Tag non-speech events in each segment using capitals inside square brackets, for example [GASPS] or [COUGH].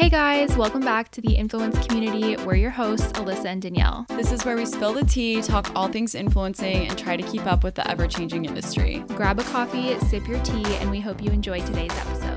Hey guys, welcome back to the Influence Community. We're your hosts, Allysa and Danielle. This is where we spill the tea, talk all things influencing, and try to keep up with the ever changing industry. Grab a coffee, sip your tea, and we hope you enjoy today's episode.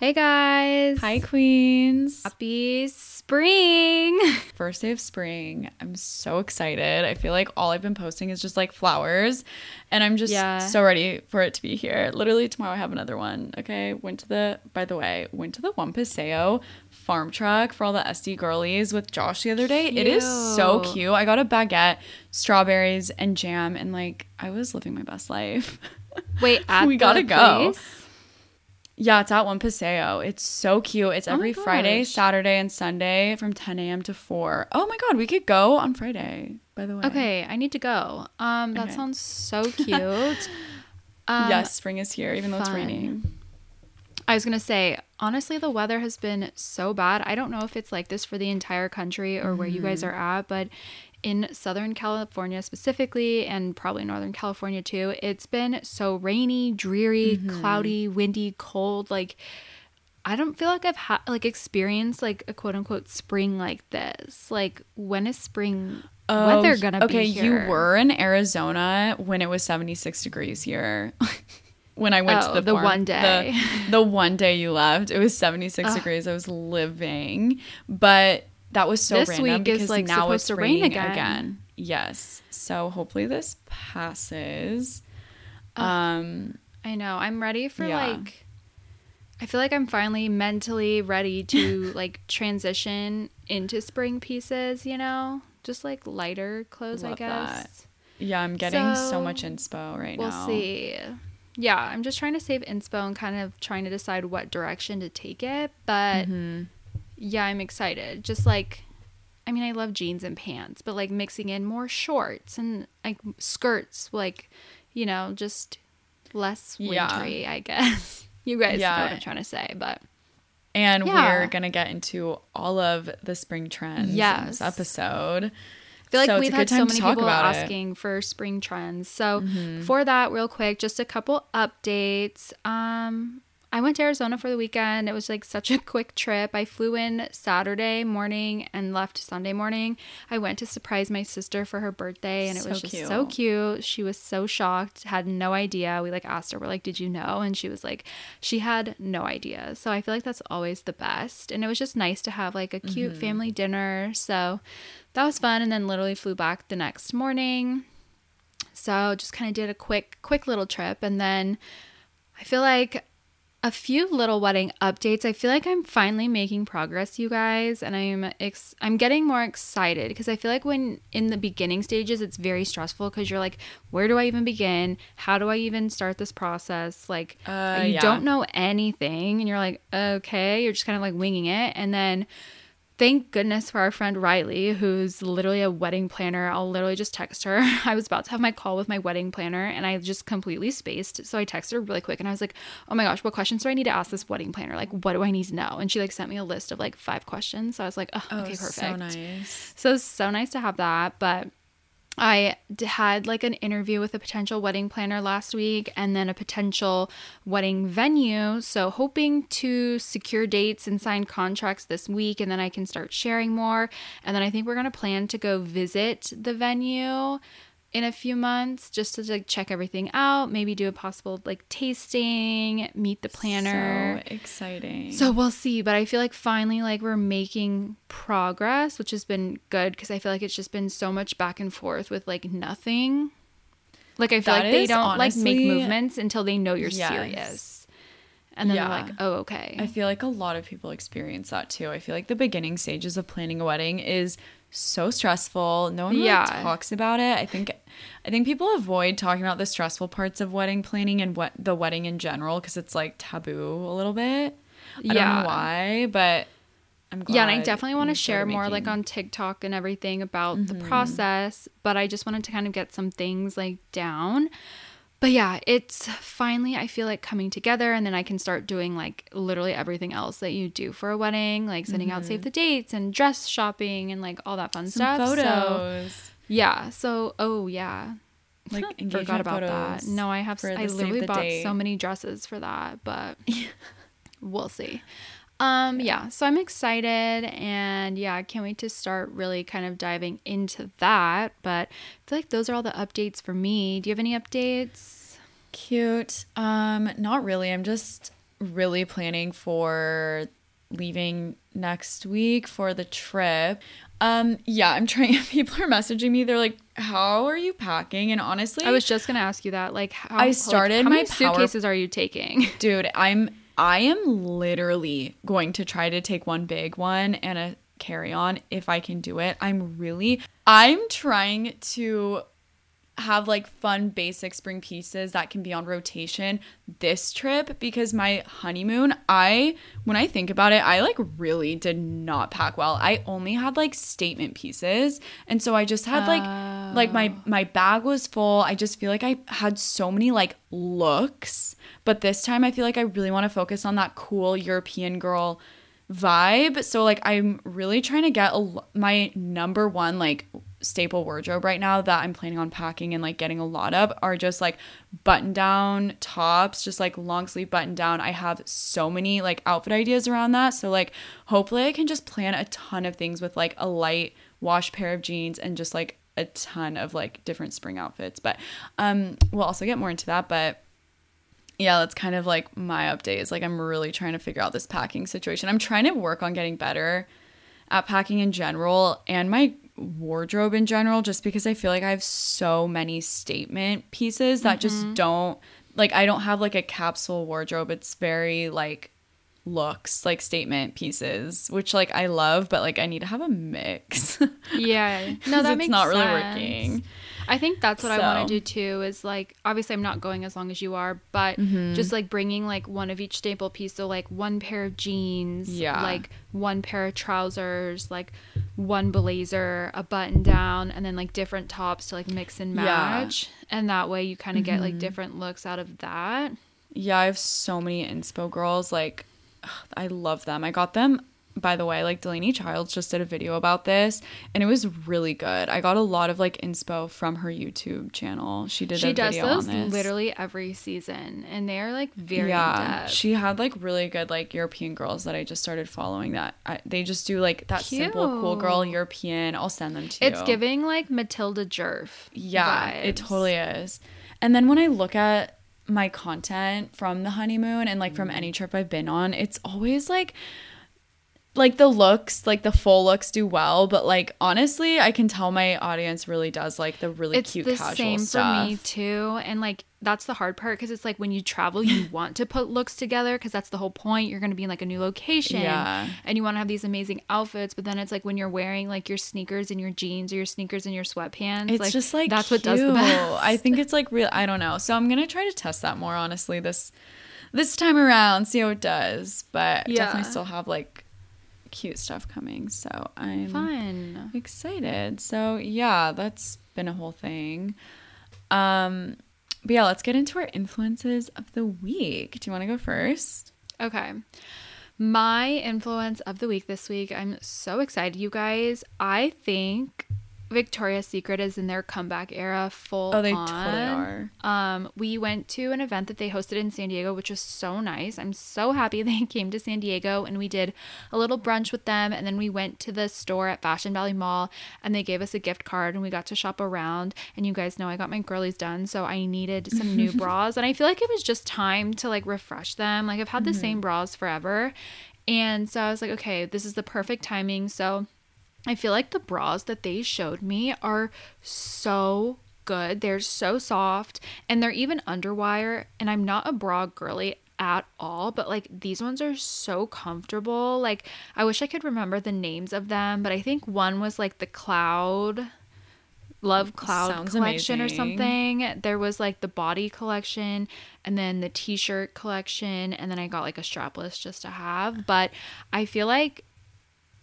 Hey guys. Hi, Queens. Happy spring. [LAUGHS] First day of spring. I'm so excited. I feel like all I've been posting is just like flowers, and I'm just Yeah. so ready for it to be here. Literally, tomorrow I have another one. Okay. Went to the, by the way, went to the One Paseo farm truck for all the SD girlies with Josh the other day. It is so Cute. cute. I got a baguette, strawberries, and jam, and like I was living my best life. [LAUGHS] Wait, We gotta go. place? Yeah, it's at One Paseo. It's so cute. It's Oh every Friday. Saturday, and Sunday from 10 a.m. to 4. Oh my God, we could go on Friday, by the way. Okay, I need to go. Um, that Okay. sounds so [LAUGHS] cute. um, yes, spring is here, even though it's raining. I was gonna say, honestly, the weather has been so bad. I don't know if it's like this for the entire country or where you guys Mm-hmm. are at, but in Southern California specifically, and probably Northern California too, it's been so rainy, dreary, Mm-hmm. cloudy, windy, cold. Like, I don't feel like I've had like experienced like a quote unquote spring like this. Like, when is spring weather gonna Oh, okay, be here? you were in Arizona when it was 76 degrees here. [LAUGHS] when I went Oh, to the the farm. one day. The, the one day you left, it was 76 [LAUGHS] degrees. I was living. But that was so This random week is, because like, now supposed it's to rain raining again. Yes. So hopefully this passes. Um I know. I'm ready for Yeah. like I feel like I'm finally mentally ready to [LAUGHS] like transition into spring pieces, you know? Just like lighter clothes, I guess. that. yeah, I'm getting so, So, much inspo right now. We'll see. Yeah, I'm just trying to save inspo and kind of trying to decide what direction to take it, but Mm-hmm. Yeah, I'm excited. Just like I mean, I love jeans and pants, but like mixing in more shorts and like skirts, like, you know, just less Yeah. wintry, I guess. [LAUGHS] You guys know what I'm trying to say, but And Yeah. we're going to get into all of the spring trends in this episode. I feel like So we've had so many people about it. Mm-hmm. asking for spring trends. So for that, real quick, just a couple updates. Um, I went to Arizona for the weekend. It was like such a quick trip. I flew in Saturday morning and left Sunday morning. I went to surprise my sister for her birthday, and it was So just so cute. cute. She was so shocked, had no idea. We like asked her, we're like, "Did you know?" And she was like, she had no idea. So I feel like that's always the best. And it was just nice to have like a cute Mm-hmm. family dinner. So that was fun. And then literally flew back the next morning. So just kind of did a quick, quick little trip. And then I feel like a few little wedding updates. I feel like I'm finally making progress, you guys, and I'm ex- I'm getting more excited because I feel like when in the beginning stages it's very stressful because you're like, where do I even begin? How do I even start this process? Like Uh, you yeah. don't know anything, and you're like, okay, you're just kind of like winging it, and then thank goodness for our friend Riley, who's literally a wedding planner. I'll literally just text her. [LAUGHS] I was about to have my call with my wedding planner and I just completely spaced. So I texted her really quick and I was like, oh my gosh, what questions do I need to ask this wedding planner? Like, what do I need to know? And she like sent me a list of like five questions. So I was like, oh, okay, perfect. So nice. So so nice to have that. But I had like an interview with a potential wedding planner last week and then a potential wedding venue. So hoping to secure dates and sign contracts this week and then I can start sharing more. And then I think we're going to plan to go visit the venue in a few months just to like check everything out, maybe do a possible like tasting, meet the planner. So exciting. So we'll see, but I feel like finally like we're making progress, which has been good because I feel like it's just been so much back and forth with like nothing. Like I feel That like they don't like make movements until they know you're Yes. serious. And then Yeah. they're like, "Oh, okay." I feel like a lot of people experience that too. I feel like the beginning stages of planning a wedding is so stressful. No one really Yeah. talks about it. I think I think people avoid talking about the stressful parts of wedding planning and what the wedding in general because it's like taboo a little bit. I don't Yeah. know why, but I'm glad. yeah, and I definitely want to share more like on TikTok and everything about the Mm-hmm. process, but I just wanted to kind of get some things like down. But yeah, it's finally I feel like coming together and then I can start doing like literally everything else that you do for a wedding, like sending out save the dates and dress shopping and like all that fun Mm-hmm. some stuff. So photos. yeah, so oh yeah. like [LAUGHS] Forgot about that. No, I have I literally bought date. so many dresses for that, but [LAUGHS] we'll see. Um, yeah, so I'm excited and yeah, I can't wait to start really kind of diving into that. But I feel like those are all the updates for me. Do you have any updates? Cute. Um, not really. I'm just really planning for leaving next week for the trip. Um, yeah, I'm [LAUGHS] trying. People are messaging me. They're like, "How are you packing?" And honestly, I was just gonna ask you that. Like, how, I started like, how my many power- suitcases are you taking? [LAUGHS] dude, I'm I am literally going to try to take one big one and a carry on if I can do it. I'm really I'm trying to have like fun basic spring pieces that can be on rotation this trip because my honeymoon I when I think about it I like really did not pack well. I only had like statement pieces and so I just had like like my oh. my bag was full. I just feel like I had so many like looks, but this time I feel like I really want to focus on that cool European girl vibe. So like I'm really trying to get a, my number one like staple wardrobe right now that I'm planning on packing and like getting a lot of are just like button down tops, just like long sleeve button down. I have so many like outfit ideas around that. So like hopefully I can just plan a ton of things with like a light wash pair of jeans and just like a ton of like different spring outfits. But um we'll also get more into that, but yeah, that's kind of like my update. Is like I'm really trying to figure out this packing situation. I'm trying to work on getting better at packing in general and my wardrobe in general, just because I feel like I have so many statement pieces that just mm-hmm. don't like I don't have like a capsule wardrobe. It's very like looks like statement pieces, which like I love, but like I need to have a mix. [LAUGHS] yeah, No, [LAUGHS] that it's makes not really working. I think that's what I want to do too. Is like obviously I'm not going as long as you are, but Mm-hmm. just like bringing like one of each staple piece. So like one pair of jeans, Yeah. like one pair of trousers, like one blazer, a button down, and then like different tops to like mix and match Yeah. And that way you kind of get like Mm-hmm. different looks out of that. Yeah, I have so many inspo girls. Like, [SIGHS] I love them. I got them, by the way, like Delaney Childs just did a video about this, and it was really good. I got a lot of like inspo from her YouTube channel. She did She a does video those on this. literally every season, and they are like very yeah, she had like really good like European girls that I just started following. That I, they just do like that simple cool girl European. I'll send them to you. it's giving like Matilda Djerf. Yeah, it totally is. And then when I look at my content from the honeymoon and like from mm-hmm. any trip I've been on, it's always like like the looks, like the full looks do well, but like honestly, I can tell my audience really does like the really it's cute the casual same stuff. for me too and like that's the hard part because it's like when you travel you [LAUGHS] want to put looks together because that's the whole point you're going to be in like a new location Yeah. and you want to have these amazing outfits but then it's like when you're wearing like your sneakers and your jeans or your sneakers and your sweatpants It's just like that's what does the best I think it's like real. I don't know. So I'm gonna try to test that more honestly this this time around. See how it does. But Yeah. definitely still have like cute stuff coming. So I'm fun excited. So yeah, that's been a whole thing. Um, but yeah, let's get into our influences of the week. Do you want to go first? Okay. My influence of the week this week, I'm so excited, you guys. I think Victoria's Secret is in their comeback era full Oh, they on. totally are. Um, we went to an event that they hosted in San Diego, which was so nice. I'm so happy [LAUGHS] they came to San Diego and we did a little brunch with them. And then we went to the store at Fashion Valley Mall and they gave us a gift card and we got to shop around. And you guys know I got my girlies done, so I needed some new [LAUGHS] bras. And I feel like it was just time to like refresh them. Like I've had the same bras forever. And so I was like, okay, this is the perfect timing. So I feel like the bras that they showed me are so good. They're so soft and they're even underwire. And I'm not a bra girly at all, but like these ones are so comfortable. Like I wish I could remember the names of them, but I think one was like the Cloud Love mm, Cloud Sounds collection or something. There was like the body collection and then the t-shirt collection and then I got like a strapless just to have, but I feel like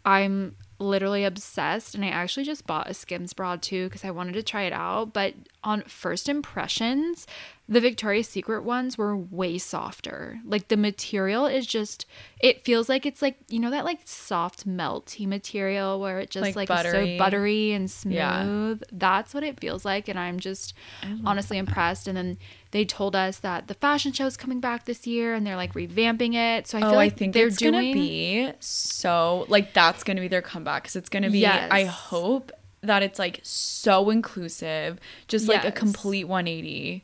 I'm literally obsessed and I actually just bought a Skims bra too because I wanted to try it out. But on first impressions, the Victoria's Secret ones were way softer. Like the material is just it feels like it's like you know that like soft melty material where it just Like like, is so buttery. buttery and smooth. Yeah. That's what it feels like and I'm just honestly impressed and then they told us that the fashion show is coming back this year and they're like revamping it. So I oh, feel oh, like I think they're doing gonna be so like that's gonna be their comeback because it's gonna be. I hope that it's like so inclusive, just like a complete 180.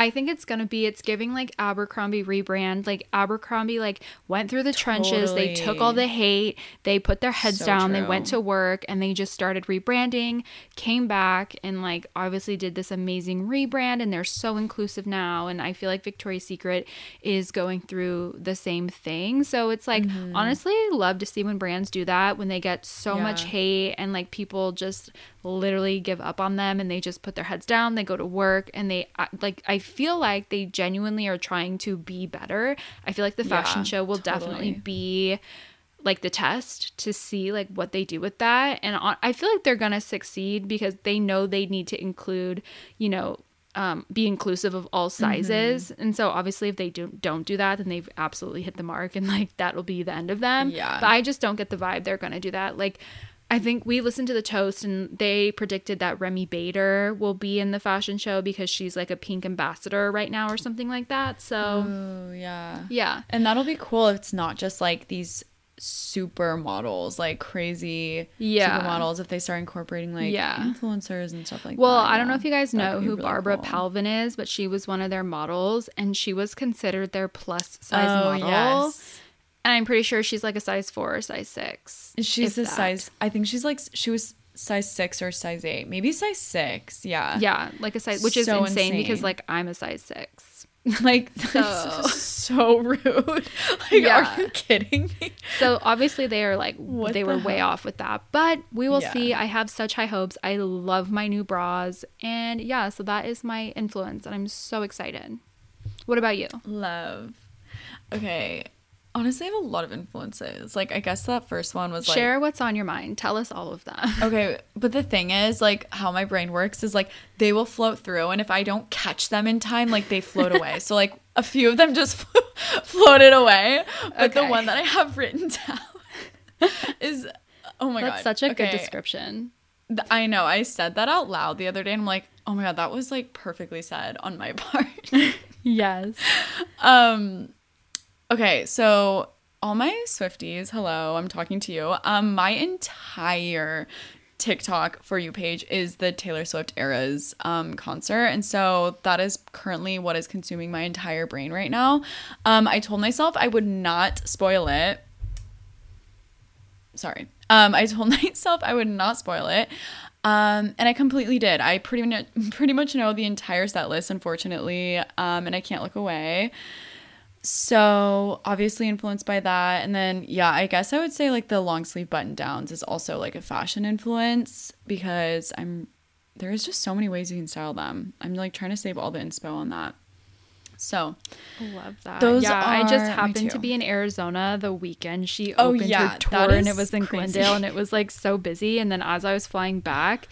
I think it's gonna be it's giving like Abercrombie rebrand. Like Abercrombie like went through the trenches. They took all the hate. They put their heads So down. They went to work and they just started rebranding. Came back and like obviously did this amazing rebrand. And they're so inclusive now. And I feel like Victoria's Secret is going through the same thing. So it's like Mm-hmm. honestly love to see when brands do that when they get so much hate and like people just literally give up on them and they just put their heads down they go to work and they like i feel like they genuinely are trying to be better. I feel like the fashion Yeah, show will definitely be like the test to see like what they do with that. And on- i feel like they're gonna succeed because they know they need to include you know um, be inclusive of all Mm-hmm. sizes and so obviously if they don't don't do that then they've absolutely hit the mark and like that'll be the end of them. Yeah. but i just don't get the vibe they're gonna do that. Like I think we listened to the toast and they predicted that Remy Bader will be in the fashion show because she's like a pink ambassador right now or something like that. So, Oh yeah. yeah. And that'll be cool if it's not just like these supermodels, like crazy Yeah. supermodels, if they start incorporating like Yeah. influencers and stuff like Well, that. Well, I don't know if you guys know who really Barbara cool. Palvin is, but she was one of their models and she was considered their plus size Oh, model. yes. And I'm pretty sure she's like a size four or size six. She's a that. size. I think she's like she was size six or size eight, maybe size six. Yeah, Yeah, like a size, which is So insane, because like I'm a size six. [LAUGHS] like [LAUGHS] So- so so rude. [LAUGHS] Like, Yeah. are you kidding me? So obviously they are like What they the were way off with that, but we will Yeah. see. I have such high hopes. I love my new bras, and yeah, so that is my influence, and I'm so excited. What about you? Love. Okay. Honestly, I have a lot of influences. Like, I guess that first one was like Share what's on your mind. Tell us all of them. [LAUGHS] Okay, but the thing is, like, how my brain works is like they will float through, and if I don't catch them in time, like they float away. So like a few of them just [LAUGHS] floated away, but the one that I have written [LAUGHS] down is oh my That's god, That's such a good description. I know. I said that out loud the other day, and I'm like, oh my god, that was like perfectly said on my part. Yes. Um okay, so all my Swifties, hello, I'm talking to you. Um my entire TikTok for you page is the Taylor Swift Eras um concert and so that is currently what is consuming my entire brain right now. Um I told myself I would not spoil it. Sorry. Um I told [LAUGHS] myself I would not spoil it. Um, and I completely did. I pretty much [LAUGHS] pretty much know the entire set list, unfortunately, um, and I can't look away. So obviously influenced by that, and then yeah, I guess I would say like the long sleeve button downs is also like a fashion influence because I'm there is just so many ways you can style them. I'm like trying to save all the inspo on that. So Love that. Those yeah, I just happened to be in Arizona the weekend she Oh, opened yeah, her tour and it was in crazy. Glendale and it was like so busy and then as I was flying back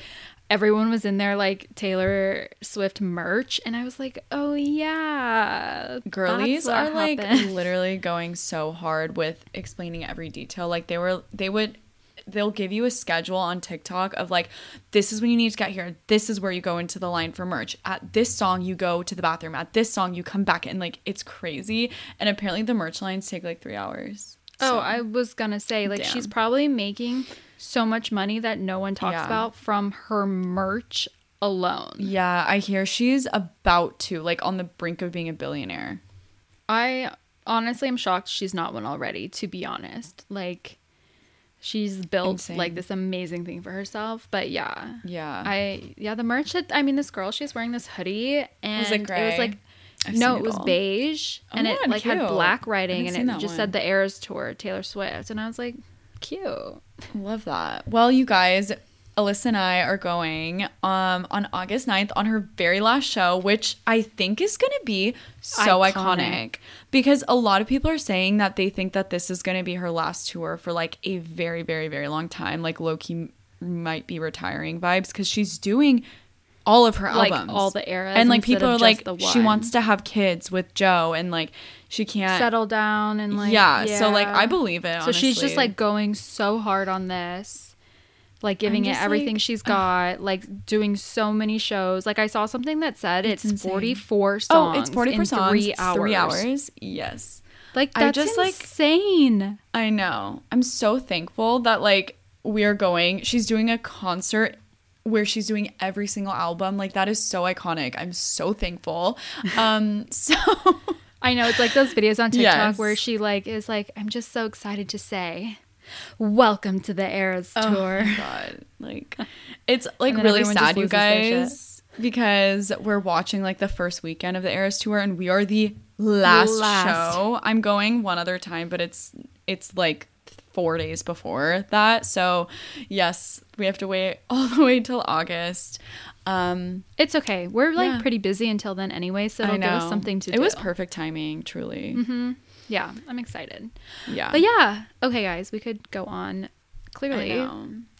everyone was in there like Taylor Swift merch and I was like, "Oh yeah." girlies are like happened." [LAUGHS] literally going so hard with explaining every detail. Like they were they would they'll give you a schedule on TikTok of like this is when you need to get here. This is where you go into the line for merch. At this song you go to the bathroom. At this song you come back. And like it's crazy. And apparently the merch lines take like 3 hours. Oh, I was gonna say, like, she's probably making so much money that no one talks Yeah. about from her merch alone. yeah I hear she's about to like on the brink of being a billionaire I honestly am shocked she's not one already, to be honest. Like, she's built Insane. like this amazing thing for herself. But yeah. yeah I, yeah, the merch that, I mean, this girl, she's wearing this hoodie and Was it it was like, I've no, it it was all. beige Oh and it like had black writing and it just one. said the Eras Tour, Taylor Swift. And I was like, cute. Love that. Well, you guys, Allysa and I are going um on August 9th on her very last show, which I think is going to be so iconic. Iconic. because a lot of people are saying that they think that this is going to be her last tour for like a very very very long time, like Loki might be retiring vibes cuz she's doing all of her like albums. all the eras and like people are like she wants to have kids with Joe and like she can't settle down and like yeah, so like. I believe it. So she's just like going so hard on this, like giving it everything like, she's got, like doing so many shows. Like I saw something that said it's, insane. 44 oh, it's forty in songs, three hours. three hours. Yes, Like I that's just, just like- insane. I know. I'm so thankful that like we are going. She's doing a concert where she's doing every single album. Like that is so iconic. I'm so thankful. [LAUGHS] Um, so [LAUGHS] I know it's like those videos on TikTok Yes. where she like is like, I'm just so excited to say, welcome to the Eras Oh tour. my [LAUGHS] god. Like it's like really sad, you loses their shit. guys, because we're watching like the first weekend of the Eras tour and we are the last, Last. show. I'm going one other time, but it's it's like four days before that. So yes, we have to wait [LAUGHS] all the way till August. Um It's okay. We're like Yeah. pretty busy until then anyway, so it'll give us something to It do. It was perfect timing, truly. Yeah, I'm excited. Yeah. But yeah, okay, guys, we could go on clearly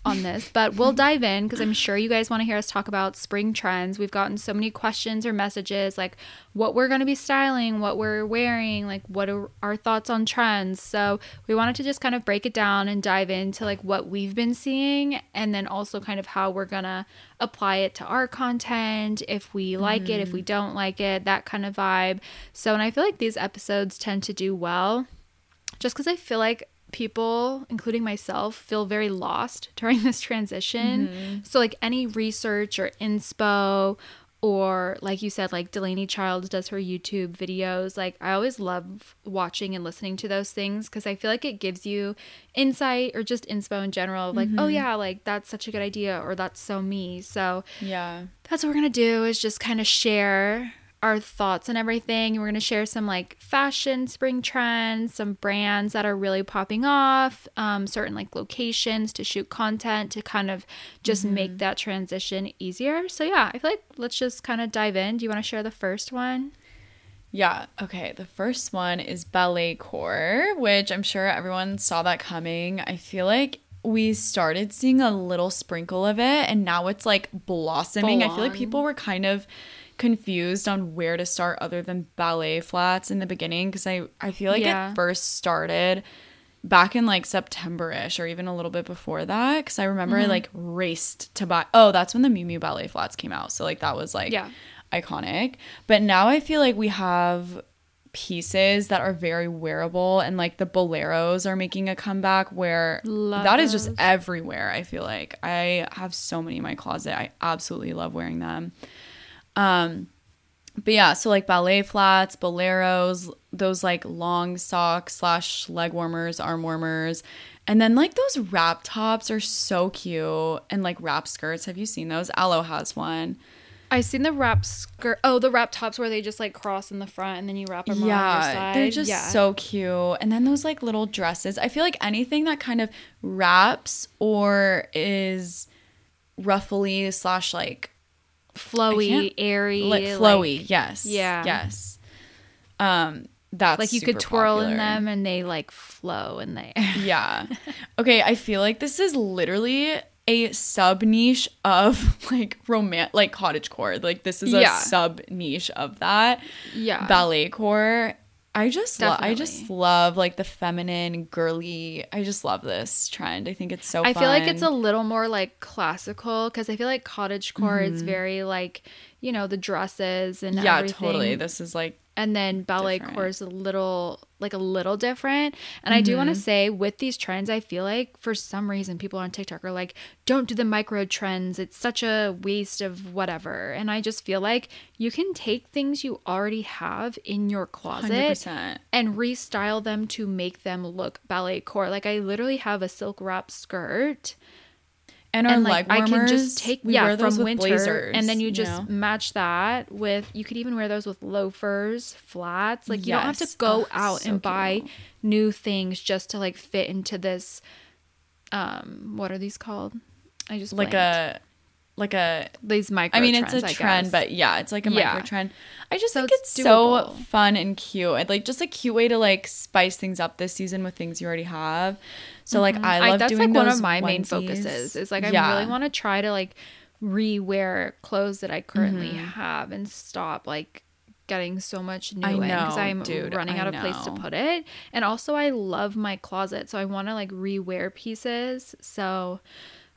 on this, but we'll dive in because I'm sure you guys want to hear us talk about spring trends. We've gotten so many questions or messages like what we're going to be styling, what we're wearing, like what are our thoughts on trends. So we wanted to just kind of break it down and dive into like what we've been seeing and then also kind of how we're going to apply it to our content, if we like it, if we mm-hmm. don't like it, that kind of vibe. So, and I feel like these episodes tend to do well just because I feel like people, including myself, feel very lost [LAUGHS] during this transition. Mm-hmm. So, like any research or inspo, or like you said, like Delaney Childs does her YouTube videos, like I always love watching and listening to those things because I feel like it gives you insight or just inspo in general like, oh mm-hmm. yeah, like that's such a good idea or that's so me. So, Yeah. that's what we're gonna do is just kind of share our thoughts and everything. We're gonna share some like fashion spring trends, some brands that are really popping off, um, certain like locations to shoot content to kind of just make that transition easier. So yeah, I feel like let's just kind of dive in. Do you want to share the first one? Yeah. Okay. The first one is ballet core, which I'm sure everyone saw that coming. I feel like we started seeing a little sprinkle of it and now it's like blossoming. I feel like people were kind of confused on where to start other than ballet flats in the beginning because I, I feel like Yeah. it first started back in like September-ish or even a little bit before that because I remember Mm-hmm. I like raced to buy oh that's when the Miu Miu ballet flats came out so like that was like Yeah. iconic but now I feel like we have pieces that are very wearable and like the boleros are making a comeback where Love that is just everywhere I feel like I have so many in my closet I absolutely love wearing them um but yeah, so like ballet flats, boleros, those like long socks slash leg warmers, arm warmers, and then like those wrap tops are so cute, and like wrap skirts. Have you seen those? Aloe has one. I seen the wrap skirt. Oh, the wrap tops where they just like cross in the front and then you wrap them around your Yeah, side. they're just yeah. so cute. And then those like little dresses. I feel like anything that kind of wraps or is ruffly slash like flowy, airy, like like- flowy. yes. yeah. Yes. Um, that's like you could twirl in them and they like flow in the air. Yeah. [LAUGHS] Okay, I feel like this is literally a sub niche of [LAUGHS] like romance like cottage core. Like this is a Yeah. sub niche of that. Yeah. Ballet core. I just lo- I just love like the feminine girly. I just love this trend. I think it's so I feel like it's a little more like classical because I feel like cottage core Mm-hmm. is very like you know the dresses and Yeah, everything. totally. This is like and then ballet different. core is a little like a little different and i do want to Mm-hmm. say with these trends i feel like for some reason people on tiktok are like don't do the micro trends it's such a waste of whatever and i just feel like you can take things you already have in your closet 100%. and restyle them to make them look ballet core like i literally have a silk wrap skirt And our and leg like I warmers, can just take we yeah wear those from with winter blazers, and then you you just know? match that with you could even wear those with loafers flats like you don't have to go Oh, out so and buy cute. new things just to like fit into this um what are these called i just like blanked. a like a these micro I mean, it's a trend, but yeah, it's like a Yeah. micro trend. I just So think it's it's, so fun and cute. And like just a cute way to like spice things up this season with things you already have. So like I love that's doing like one of my main focuses is like i Yeah. really want to try to like rewear clothes that I currently Mm-hmm. have and stop like getting so much new I in because I'm dude, running I out of place to put it. And also I love my closet, so I want to like rewear pieces. So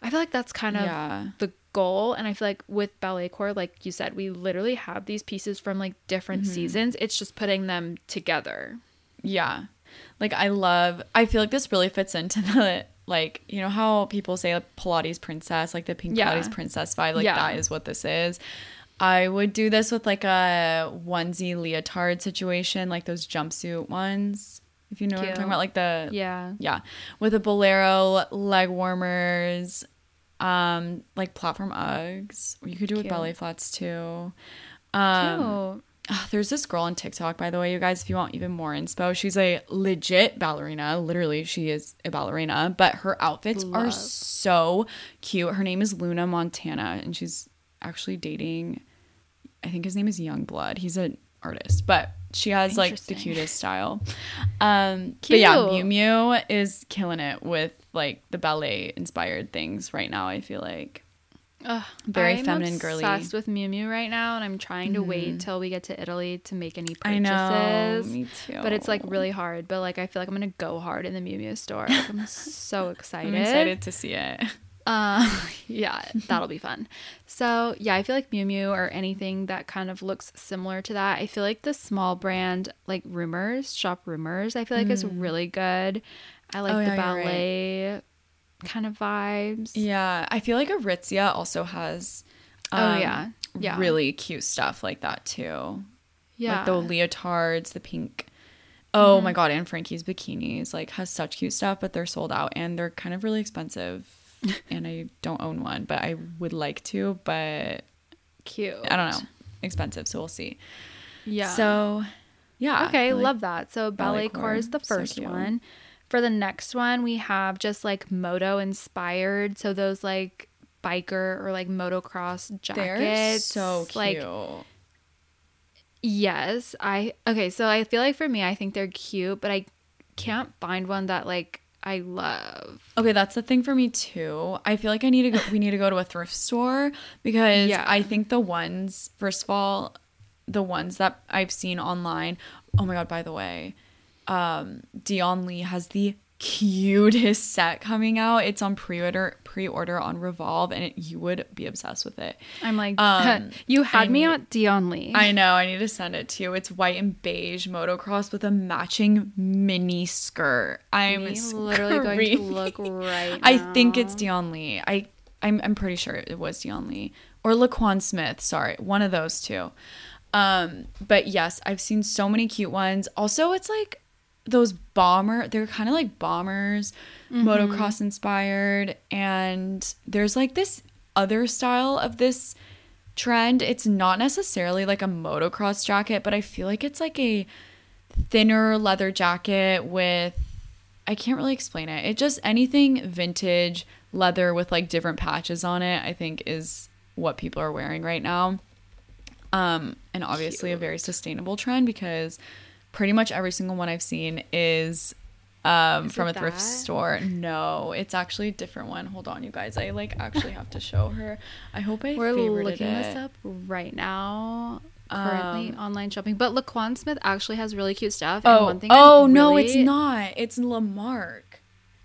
I feel like that's kind of Yeah. the goal and I feel like with ballet core like you said we literally have these pieces from like different Mm-hmm. seasons. It's just putting them together. Yeah. Like I love I feel like this really fits into [LAUGHS] the like you know how people say like Pilates princess, like the pink Yeah. Pilates princess vibe, like Yeah. that is what this is. I would do this with like a onesie leotard situation, like those jumpsuit ones. If you know what I'm talking about, like the Yeah. yeah, with a bolero, leg warmers, um, like platform Uggs. You could do it with Cute. ballet flats too. Um, Cute. Ah, There's this girl on TikTok, by the way, you guys, if you want even more inspo, she's a legit ballerina. Literally, she is a ballerina, but her outfits are so cute. Her name is Luna Montana, and she's actually dating, I think his name is Yungblud. He's an artist, but she has like the cutest style. [LAUGHS] Um, but yeah, Miu Cute. Miu is killing it with like the ballet inspired things right now, I feel like. Ugh, Very I'm feminine, girly. obsessed with Miu Miu right now, and I'm trying to wait mm-hmm. till we get to Italy to make any purchases. I know, me too. But it's like really hard. But like I feel like I'm gonna go hard in the Miu Miu store. Like, I'm so [LAUGHS] excited. I'm excited to see it. Uh, [LAUGHS] yeah, that'll be fun. So yeah, I feel like Miu Miu or anything that kind of looks similar to that. I feel like the small brand like Rumors, Shop Rumors, I feel like is really good. I like Mm. Oh, the yeah, you're right. ballet kind of vibes. Yeah, I feel like Aritzia also has. Oh, um, yeah. Yeah. really cute stuff like that too. Yeah. like the leotards, the pink. Oh Mm-hmm. my god, and Frankie's bikinis like has such cute stuff, but they're sold out and they're kind of really expensive. [LAUGHS] and I don't own one, but I would like to, but Cute. I don't know, expensive. So we'll see. Yeah. So, yeah. Okay, like- love that. So ballet, ballet core is the first cute. one. For the next one, we have just like moto inspired. So those like biker or like motocross They're jackets. so cute. Like yes, I okay. So I feel like for me, I think they're cute, but I can't find one that like I love. Okay, that's the thing for me too. I feel like I need to go we need to go to a thrift store because Yeah. I think the ones first of all, the ones that I've seen online. Oh my god, by the way, um Dion Lee has the cutest set coming out. It's on pre-order pre-order on Revolve and it, you would be obsessed with it. I'm like, Um, you had I me need- at Dion Lee. I know, I need to send it to you. It's white and beige motocross with a matching mini skirt. I'm literally going to screaming. look right. [LAUGHS] I think it's. Dion Lee. I I'm I'm pretty sure it was Dion Lee or LaQuan Smith. Sorry, one of those two. Um, but yes, I've seen so many cute ones. Also, it's like those bomber. They're kind of like bombers, Mm-hmm. motocross inspired, and there's like this other style of this trend. It's not necessarily like a motocross jacket, but I feel like it's like a thinner leather jacket with I can't really explain it. It just anything vintage leather with like different patches on it, I think is what people are wearing right now. Um and obviously a very sustainable trend because pretty much every single one I've seen is um Is from a thrift that? store. No, it's actually a different one. Hold on, you guys. I like actually have to show her. I hope I We're looking it. this up right now. Currently Um, online shopping, but LaQuan Smith actually has really cute stuff. and Oh, one thing oh I'm no, it's not. It's LaMarque.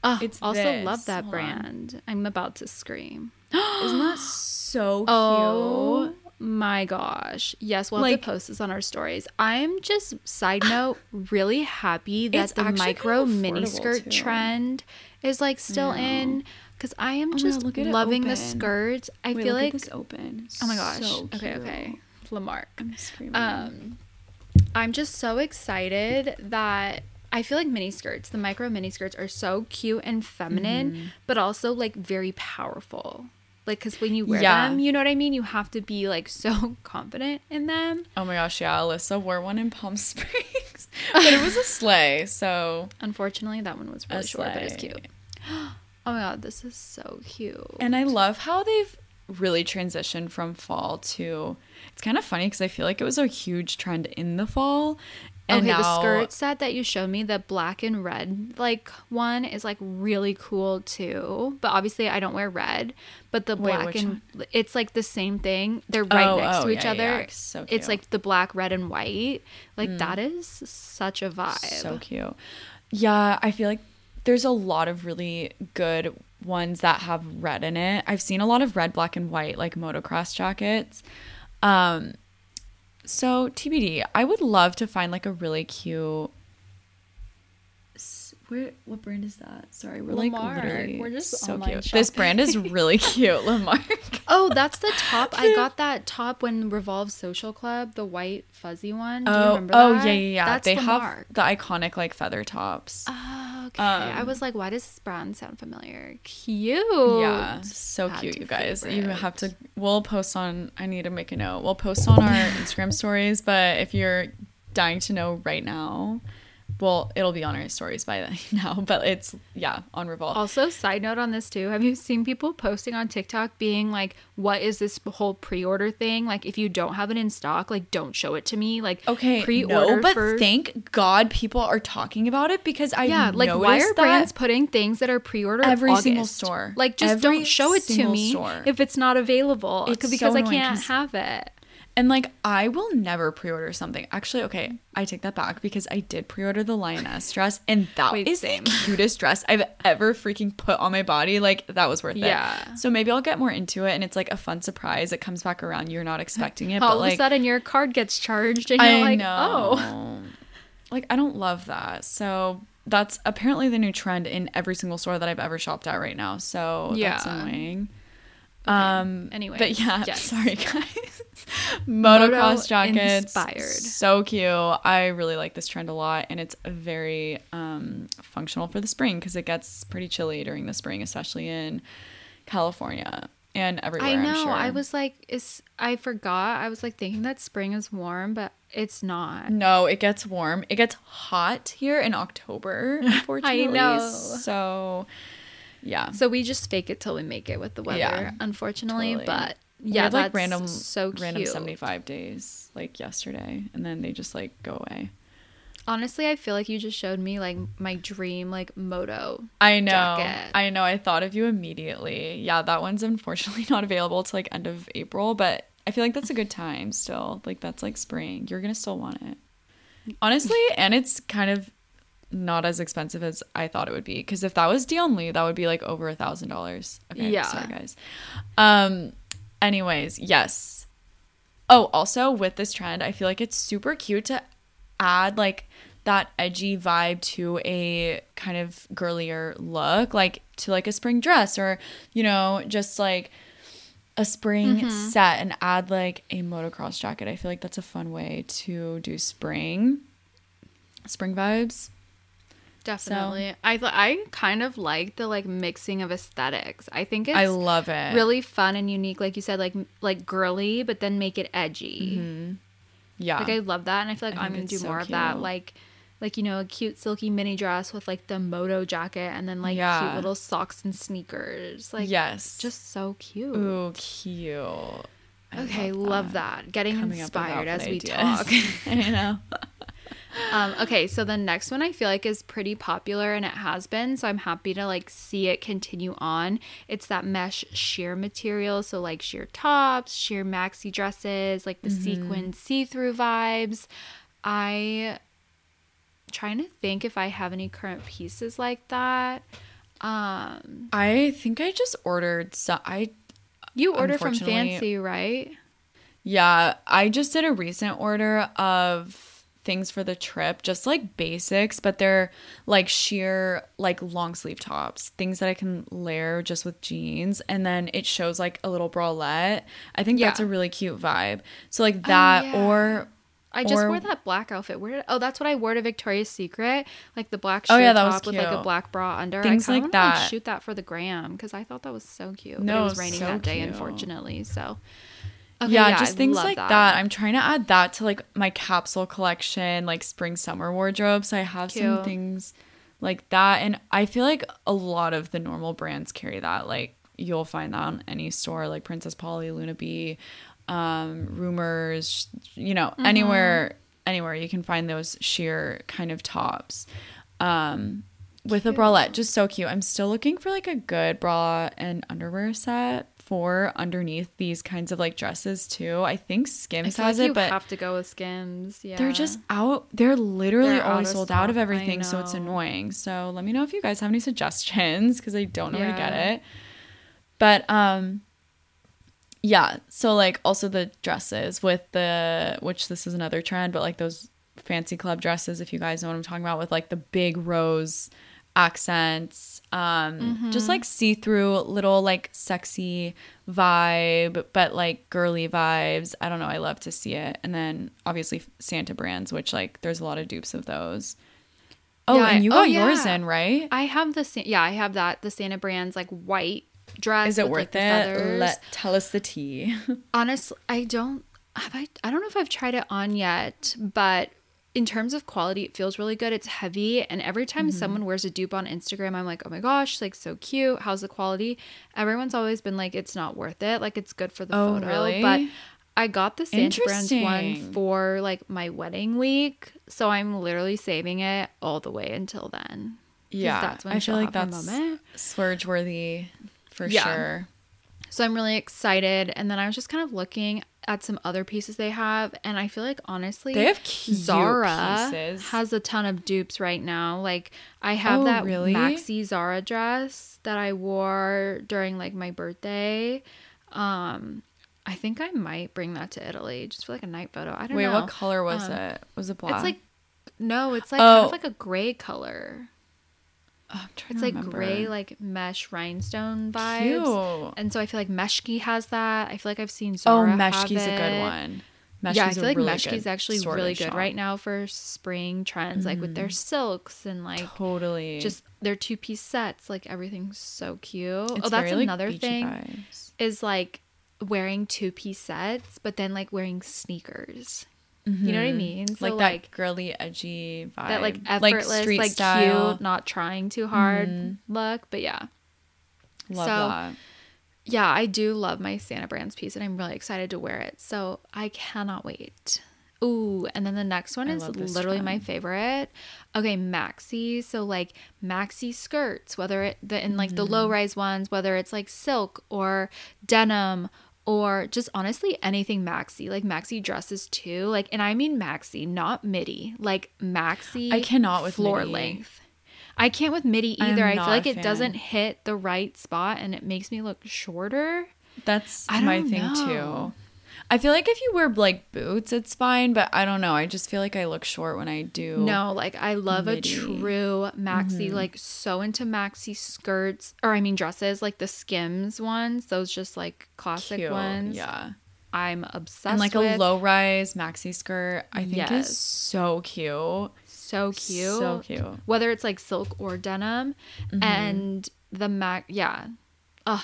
Ah, it's also this. love that Hold on. brand. I'm about to scream. [GASPS] Isn't that so cute? Oh my gosh. Yes, we'll have to post this on our stories. I'm just side [SIGHS] note really happy that the micro kind of mini skirt too. trend is like still in cuz I am Oh just God, loving the skirts. I Wait, feel like this open. Oh my gosh. So okay, okay. LaMarque. I'm screaming. Um, I'm just so excited that I feel like mini skirts, the micro mini skirts, are so cute and feminine, Mm-hmm. but also like very powerful. Like, because when you wear Yeah. them, you know what I mean? You have to be like [LAUGHS] so confident in them. oh my gosh, yeah, Allysa wore one in Palm [LAUGHS] Springs, but it was a sleigh, so Unfortunately, that one was really short, but it's cute. [GASPS] Oh my god, this is so cute. And I love how they've really transitioned from fall to. It's kind of funny because I feel like it was a huge trend in the fall, And okay, now, the skirt set that you showed me, the black and red like one is like really cool too. But obviously I don't wear red. But the black which and it's like the same thing. They're right Oh, next oh, to each yeah, other. yeah. So It's cute. Mm. like the black, red, and white. Like that is such a vibe. So cute. Yeah, I feel like there's a lot of really good ones that have red in it. I've seen a lot of red, black, and white like motocross jackets. Um so TBD, I would love to find like a really cute where what brand is that? Sorry, we're LaMarque. like literally We're just so cute. This brand is really [LAUGHS] cute, LaMarque. Oh, that's the top. I [LAUGHS] got that top when Revolve Social Club, the white fuzzy one. Do you Oh, remember oh that? yeah, yeah, yeah. That's they LaMarque. have the iconic like feather tops. Oh, okay. I Um, was like, why does this brand sound familiar? Cute. Yeah, so Add cute, you guys. You have to. We'll post on. I need to make a note. We'll post on our [LAUGHS] Instagram stories. But if you're dying to know right now, well, it'll be on our stories by then [LAUGHS] now. But it's yeah on Revolve. Also, side note on this too. Have you seen people posting on TikTok being like, "What is this whole pre-order thing? Like, if you don't have it in stock, like, don't show it to me. Like, Okay, pre-order no, but for thank God people are talking about it because I yeah, like why are brands putting things that are pre-order Every August? single store. Like, just Every don't show it to me store. if it's not available. It's because so I can't have it. And like I will never pre-order something. Actually, okay, I take that back because I did pre-order the lioness dress, and that is Wait, same. the [LAUGHS] cutest dress I've ever freaking put on my body. Like that was worth it. Yeah. So maybe I'll get more into it, and it's like a fun surprise. It comes back around. You're not expecting it, All but of like a sudden, your card gets charged, and you're I like, know. "Oh, [LAUGHS] Like I don't love that. So that's apparently the new trend in every single store that I've ever shopped at right now. So that's Yeah. annoying. Um. anyway, but yeah, [LAUGHS] yes. sorry [LAUGHS] guys. Moto Motocross jackets, inspired. so cute. I really like this trend a lot, and it's very um functional for the spring because it gets pretty chilly during the spring, especially in California and everywhere. I I'm know. sure. I was like, is I forgot. I was like thinking that spring is warm, but it's not. No, it gets warm. It gets hot here in October, [LAUGHS] unfortunately. I know. So, yeah. So we just fake it till we make it with the weather, Yeah, unfortunately. totally. But yeah, had, like that's random, so cute. random 75 days like yesterday, and then they just like go away. Honestly, I feel like you just showed me like my dream like moto. I know. Jacket. I know. I thought of you immediately. Yeah, that one's unfortunately [LAUGHS] not available till like end of April, but I feel like that's a good time still. Like that's like spring. You're gonna still want it. [LAUGHS] Honestly, and it's kind of not as expensive as I thought it would be. Because if that was Dion Lee, that would be like over a thousand dollars. Okay, Yeah. sorry guys. Um. Anyways, yes. Oh, also with this trend, I feel like it's super cute to add like that edgy vibe to a kind of girlier look, like to like a spring dress or, you know, just like a spring set and add like a motocross jacket. I feel like that's a fun way to do spring. Spring vibes. Definitely. I th- I kind of like the like mixing of aesthetics. I think it's I love it. really fun and unique like you said like like girly but then make it edgy. Mm-hmm. Yeah. Like I love that and I feel like I I'm going to do so more of that like like you know a cute silky mini dress with like the moto jacket and then like Yeah. cute little socks and sneakers. Like yes. just so cute. Ooh, cute. I okay, love that. Getting Coming inspired as we ideas. talk. [LAUGHS] I know. [LAUGHS] Um, okay, so the next one I feel like is pretty popular and it has been, so I'm happy to like see it continue on. It's that mesh sheer material, so like sheer tops, sheer maxi dresses, like the sequin see-through vibes. I trying to think if I have any current pieces like that. Um, I think I just ordered so I you order from Fancy, right? Yeah, I just did a recent order of things for the trip, just like basics, but they're like sheer, like long sleeve tops, things that I can layer just with jeans. And then it shows like a little bralette. I think that's a really cute vibe. So, like oh, that, yeah. or I just Or- wore that black outfit. Where did, oh, that's what I wore to Victoria's Secret, like the black Oh, yeah, that was top with like a black bra under. Things I like that. shoot that for the gram because I thought that was so cute. but No, it was raining so that day, cute. unfortunately. So Okay, yeah, just I things like that. I'm trying to add that to like my capsule collection, like spring summer wardrobe. So I have some things like that. And I feel like a lot of the normal brands carry that. Like you'll find that on any store, like Princess Polly, Luna Bee, um, Rumors, you know, Mm-hmm. anywhere anywhere you can find those sheer kind of tops. Um, with a bralette, just so cute. I'm still looking for like a good bra and underwear set for underneath these kinds of like dresses too. I think Skims feel has like it, you but have to go with Skims. Yeah, they're just out. They're literally They're always of sold out of everything, so it's annoying. So let me know if you guys have any suggestions because I don't know where to get it. But um, yeah. So like also the dresses with the which this is another trend, but like those fancy club dresses, if you guys know what I'm talking about, with like the big rose accents um Mm-hmm. just like see-through little like sexy vibe but like girly vibes i don't know i love to see it and then obviously santa brands which like there's a lot of dupes of those oh Yeah, and you oh, got yours yeah. in right I have the Sa- yeah, I have that the Santa Brand's like white dress. is it with, worth like, it let tell us the tea [LAUGHS] Honestly, I don't have I I don't know if I've tried it on yet, but in terms of quality, it feels really good. It's heavy, and every time Mm-hmm. someone wears a dupe on Instagram, I'm like, oh my gosh, like so cute. How's the quality? Everyone's always been like, it's not worth it. Like it's good for the Oh, photo, really? but I got the Santa Brands one for like my wedding week, so I'm literally saving it all the way until then. yeah that's when i feel like that's moment. splurge worthy for Yeah. sure So I'm really excited. And then I was just kind of looking at some other pieces they have. And I feel like honestly, They have cute Zara pieces. has a ton of dupes right now. Like I have Oh, that really? maxi Zara dress that I wore during like my birthday. Um, I think I might bring that to Italy just for like a night photo. I don't wait know. Wait, what color was Um, it was it black It's like no, it's like kind Oh. of like a gray color. Oh, It's like remember. gray, like mesh rhinestone vibes. Cute. And so I feel like Meshki has that. I feel like I've seen Oh, Zara. have Meshki's a good one. yeah, I feel like really Meshki's actually really good shop. right now for spring trends, like with their mm. silks and like Totally. just their two piece sets. Like everything's so cute. It's oh, that's very, another beachy thing vibes. is like wearing two piece sets, but then like wearing sneakers. You know what I mean? So Mm-hmm. like, like that girly, edgy vibe. that like effortless, street like, style. Mm-hmm. cute, not trying too hard look. But yeah. Love so- that. Yeah, I do love my Santa Brands piece and I'm really excited to wear it. So I cannot wait. Ooh, and then the next one I is literally my favorite. Okay, maxi. So like maxi skirts, whether it the in like Mm-hmm. the low rise ones, whether it's like silk or denim or just honestly anything maxi, like maxi dresses too. Like and I mean maxi, not midi. Like maxi I cannot with floor midi. length. I can't with midi either. I, feel like it doesn't hit the right spot and it makes me look shorter. That's my don't thing know. too. I feel like if you wear like boots, it's fine, but I don't know. I just feel like I look short when I do. No, like I love midi. a true maxi, Mm-hmm. like so into maxi skirts or I mean dresses, like the Skims ones, those just like classic Cute. ones. Yeah. I'm obsessed And like with. a low rise maxi skirt, I think Yes. is so cute. so cute. So cute. Whether it's like silk or denim Mm-hmm. and the mac yeah. Ugh.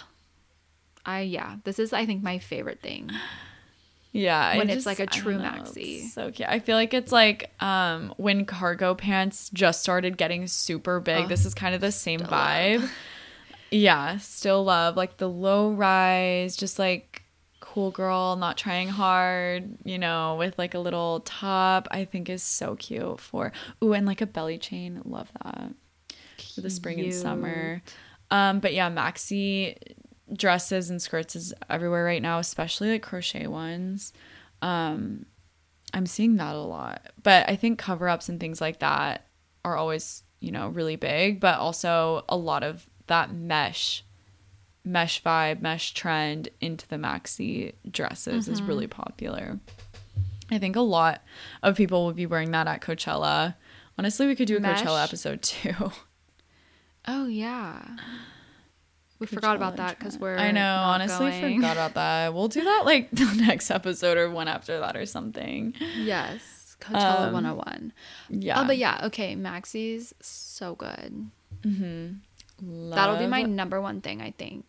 I yeah, this is I think my favorite thing. Yeah, When it's like a true know, maxi. So cute. I feel like it's like um when cargo pants just started getting super big. Oh, this is kind of the same vibe. love. Yeah, still love like the low rise, just like cool girl, not trying hard, you know, with like a little top. I think is so cute for ooh, and like a belly chain. Love that for the spring and summer. Um, but yeah, maxi dresses and skirts is everywhere right now, especially like crochet ones. Um, I'm seeing that a lot, but I think cover ups and things like that are always, you know, really big, but also a lot of that mesh mesh vibe, mesh trend into the maxi dresses is really popular. I think a lot of people will be wearing that at Coachella. Honestly, we could do a Mesh? Coachella episode [LAUGHS] too. Oh yeah. We forgot about that because we're I know, not honestly going. forgot about that. We'll do that like [LAUGHS] the next episode or one after that or something. Yes. Coachella Um, 101. Yeah. Oh, but yeah, okay, Maxi's so good. Love, That'll be my number one thing, I think.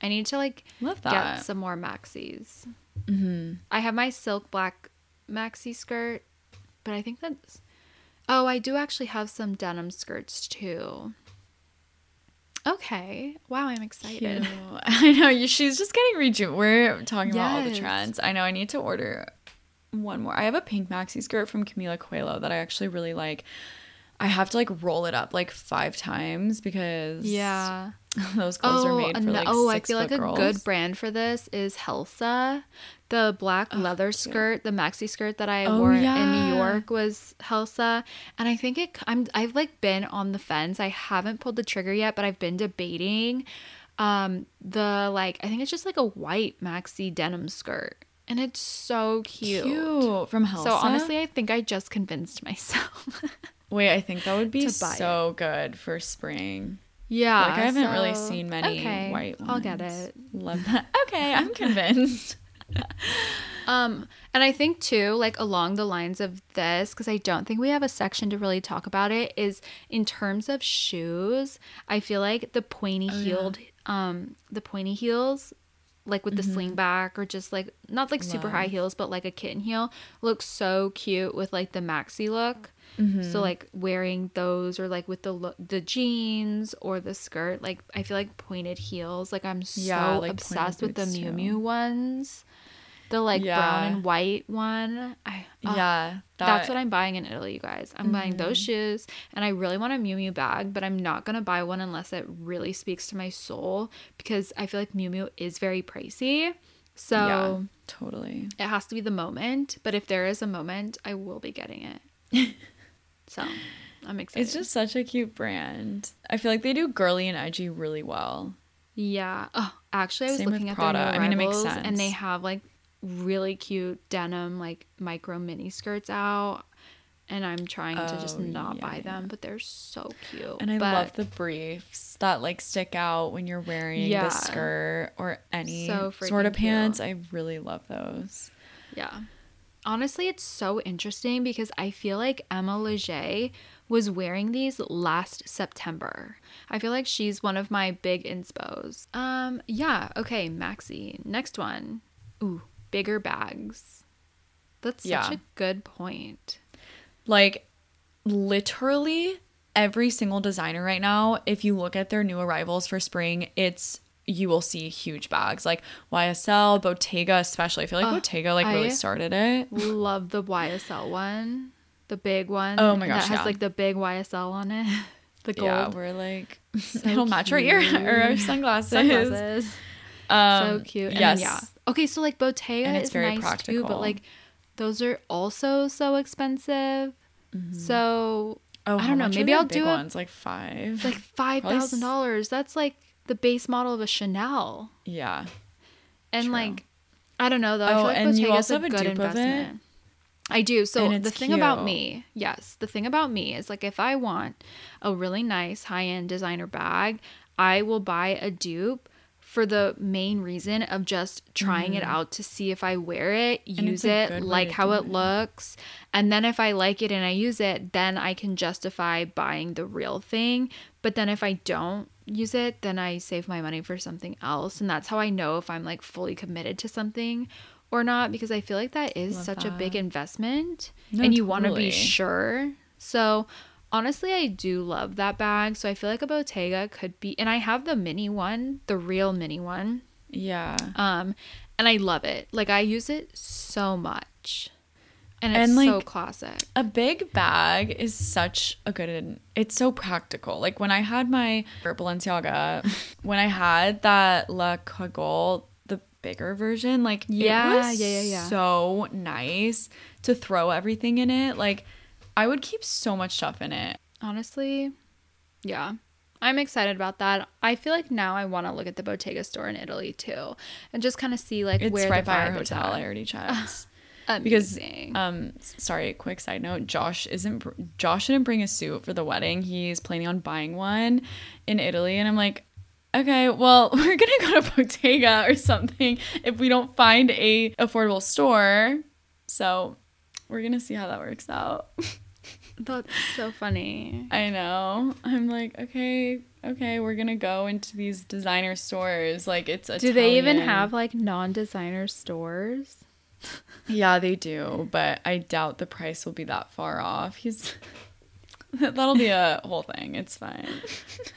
I need to like love get some more maxis. mm-hmm. I have my silk black maxi skirt, but I think that's. Oh, I do actually have some denim skirts too. Okay. Wow, I'm excited. [LAUGHS] I know you, she's just getting reju. We're talking about all the trends. I know I need to order one more. I have a pink maxi skirt from Camila Coelho that I actually really like. I have to like roll it up like five times because Yeah. [LAUGHS] those clothes are made for like oh, I feel like a girls. good brand for this is Helsa. The black leather cute. skirt, the maxi skirt that I Oh, wore in. New York was Helsa, and I think it. I'm I've like been on the fence. I haven't pulled the trigger yet, but I've been debating. Um, the like I think it's just like a white maxi denim skirt, and it's so cute. cute from Helsa. So honestly, I think I just convinced myself. [LAUGHS] wait, I think that would be so good for spring. yeah, Like I haven't really seen many okay, white ones. I'll get it. Love that. [LAUGHS] Okay, I'm convinced. [LAUGHS] Um, and I think too, like along the lines of this, because I don't think we have a section to really talk about it, is in terms of shoes. I feel like the pointy heeled, um, the pointy heels, like with the sling back or just like not like super high heels, but like a kitten heel, looks so cute with like the maxi look. So like wearing those or like with the lo- the jeans or the skirt, like I feel like pointed heels. Like I'm so Yeah, like obsessed with the Miu too. Miu ones. The like brown and white one. I yeah, that's what I'm buying in Italy, you guys. I'm buying those Mm-hmm. shoes and I really want a Miu Miu bag, but I'm not gonna buy one unless it really speaks to my soul because I feel like Miu Miu is very pricey. So yeah, totally. it has to be the moment. But if there is a moment, I will be getting it. [LAUGHS] so I'm excited. It's just such a cute brand. I feel like they do girly and edgy really well. Yeah. Oh, actually, I was Same looking at Prada. their new I mean, it makes arrivals, and they have like really cute denim, like micro mini skirts out. And I'm trying to just Oh, not yeah, buy yeah. them, but they're so cute. And I But love the briefs that like stick out when you're wearing Yeah. the skirt or any So sort of pants. cute. I really love those. Yeah. Honestly, it's so interesting because I feel like Emma Leger was wearing these last September. I feel like she's one of my big inspos. Um, yeah, okay, Maxi. Next one. Ooh, bigger bags. That's such Yeah. a good point. Like literally every single designer right now, if you look at their new arrivals for spring, it's you will see huge bags like YSL, Bottega, especially. I feel like Oh, Bottega like I- really started it. Love the YSL one. The big one. Oh my gosh, That has yeah. like the big YSL on it. [LAUGHS] The gold. Yeah, we're like [LAUGHS] So [LAUGHS] it'll match our ear or our sunglasses. Sunglasses. Um, so cute. And yes. then, yeah. Okay, so like Bottega And it's is very nice too, practical. but like those are also so expensive. So Oh, I don't know, maybe I'll do a- ones like five. like five thousand dollars. That's like the base model of a Chanel. yeah. And True. like I don't know though. I Oh, feel like and you also a have a good dupe of it? investment. I do. So And the thing about me, yes, the thing about me is like if I want a really nice high-end designer bag, I will buy a dupe for the main reason of just trying it out to see if I wear it, Mm-hmm. Use it, like how it it. looks, and then if I like it and I use it, then I can justify buying the real thing. But then if I don't use it, then I save my money for something else, and that's how I know if I'm like fully committed to something or not because I feel like that is Love such a big investment No, and you want to be sure. So honestly, I do love that bag. So I feel like a Bottega could be, and I have the mini one, the real mini one. Yeah. Um, and I love it. Like I use it so much, and it's And, so classic. A big bag is such a good it's so practical. Like when I had my Balenciaga, [LAUGHS] when I had that La Cagole, the bigger version, like Yeah, it was yeah, yeah, yeah. so nice to throw everything in it. Like I would keep so much stuff in it. Honestly, yeah. I'm excited about that. I feel like now I want to look at the Bottega store in Italy too, and just kind of see like It's where right the by our hotel. I already checked. [LAUGHS] because because um sorry quick side note josh isn't josh didn't bring a suit for the wedding. He's planning on buying one in italy. And i'm like okay well [LAUGHS] we're gonna go to bottega or something if we don't find a affordable store. So we're gonna see how that works out. [LAUGHS] That's so funny. i know. I'm like okay okay we're gonna go into these designer stores. Like it's a Do they even have like non-designer stores? Yeah, they do, but I doubt the price will be that far off. He's [LAUGHS] that'll be a whole thing. It's fine.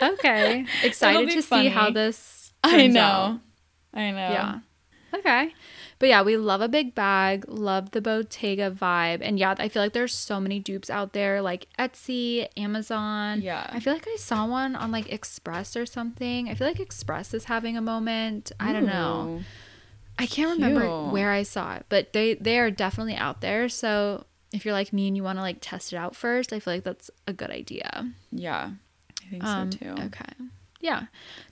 Okay, [LAUGHS] excited to see how this. I know. out. I know. Yeah. Okay. But yeah, we love a big bag, love the Bottega vibe. And yeah, I feel like there's so many dupes out there like Etsy, Amazon. Yeah. I feel like I saw one on like Express or something. I feel like Express is having a moment. I don't know. I can't remember Cute. where I saw it, but they they are definitely out there. So if you're like me and you want to like test it out first, I feel like that's a good idea. Yeah. I think Um, so too. Okay. Yeah.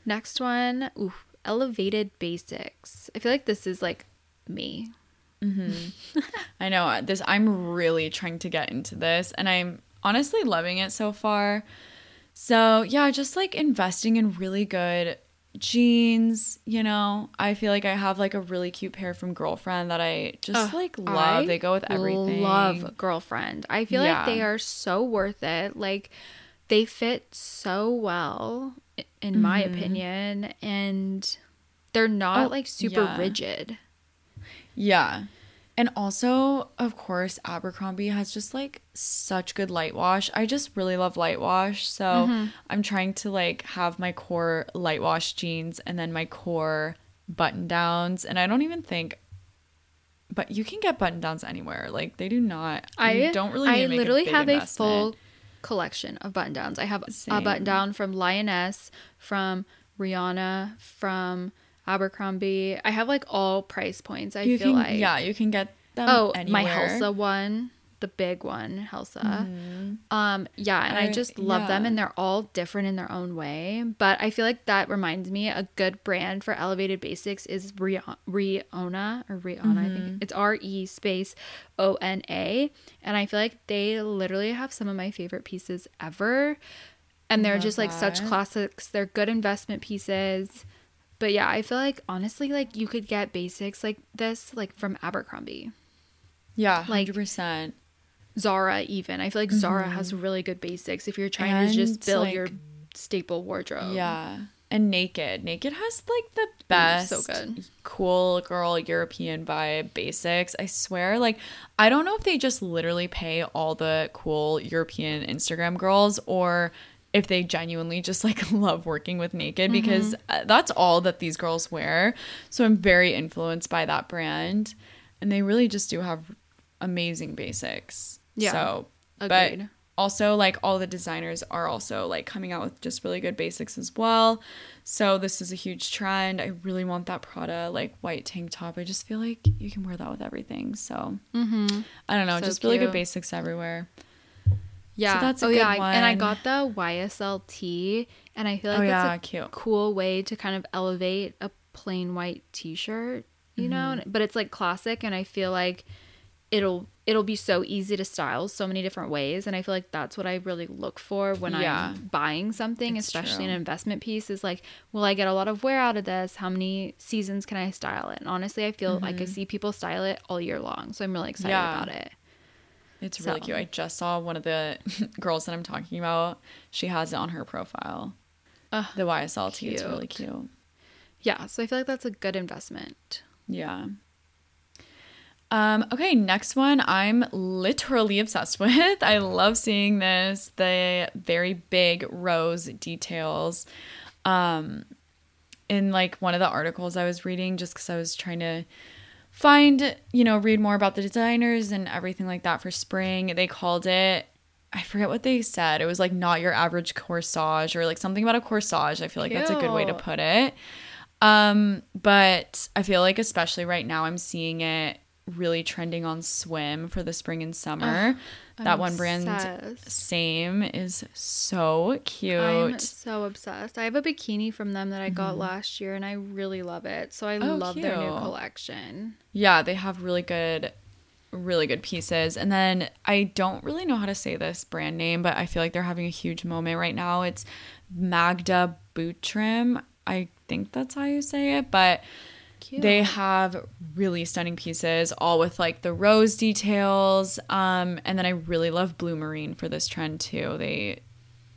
Next one. Ooh, elevated basics. I feel like this is like me. [LAUGHS] I know uh, this I'm really trying to get into this and I'm honestly loving it so far. So, yeah, just like investing in really good jeans, you know. I feel like I have like a really cute pair from Girlfriend that I just Ugh, like love. I they go with everything. Love girlfriend. I feel Yeah. like they are so worth it. Like they fit so well, in my Mm-hmm. opinion, and they're not Oh, like super yeah. rigid. Yeah. And also, of course, Abercrombie has just like such good light wash. I just really love light wash. So Mm-hmm. I'm trying to like have my core light wash jeans and then my core button downs. And I don't even think, but you can get button downs anywhere. Like they do not. I don't really. Need I literally a have investment. a full collection of button downs. I have a button down from Lioness, from Rihanna, from Abercrombie. I have like all price points. I You feel can, like yeah, you can get them. Oh, anywhere. my Helsa one, the big one, Helsa. Um, yeah, and I, I- just love them, and they're all different in their own way. But I feel like that reminds me a good brand for elevated basics is Rihanna or Rihanna. I Mm-hmm. think it's R E space O N A, and I feel like they literally have some of my favorite pieces ever, and they're Love just like such classics. They're good investment pieces. But yeah, I feel like honestly, like you could get basics like this, like from Abercrombie. Yeah, like- percent. Zara even. I feel like Zara mm-hmm. has really good basics if you're trying to just build like- your staple wardrobe. Yeah. And Naked. Naked has like the best, so good. cool girl European vibe basics. I swear, like, I don't know if they just literally pay all the cool European Instagram girls or if they genuinely just like [LAUGHS] love working with Naked because Mm-hmm. uh, that's all that these girls wear. So I'm very influenced by that brand. And they really just do have amazing basics. Yeah. So, Agreed. but also like all the designers are also like coming out with just really good basics as well so this is a huge trend i really want that prada like white tank top i just feel like you can wear that with everything so Mm-hmm. i don't know So just really good basics everywhere Yeah. that's a oh good yeah, and I got the YSL YSLT, and I feel like Oh, that's yeah, a cute. cool way to kind of elevate a plain white T-shirt. You know, Mm-hmm. but it's like classic, and I feel like it'll it'll be so easy to style so many different ways and i feel like that's what i really look for when Yeah. i'm buying something It's especially true. an investment piece is like will i get a lot of wear out of this how many seasons can i style it and honestly i feel like i see people style it all year long so i'm really excited Mm-hmm. Yeah. about it it's really So- cute i just saw one of the [LAUGHS] girls that i'm talking about she has it on her profile Ugh, the yslt it's really cute. cute yeah so i feel like that's a good investment Yeah. Um, okay, next one I'm literally [LAUGHS] obsessed with. I love seeing this, the very big rose details. Um in like one of the articles I was reading just cuz I was trying to find, you know, read more about the designers and everything like that for spring. They called it I forget what they said. It was like not your average corsage or like something about a corsage. I feel like that's a good way to put it. Um, but I feel like especially right now I'm seeing it really trending on swim for the spring and summer. that I'm one brand obsessed. same is so cute. I'm so obsessed. I have a bikini from them that I got last year and I really love it. So I Mm-hmm. Oh, love their new collection. Yeah, they have really good really good pieces. And then I don't really know how to say this brand name, but I feel like they're having a huge moment right now. It's Magda Butrym. I think that's how you say it, but Cute. they have really stunning pieces all with like the rose details. Um and then I really love Blumarine for this trend too. They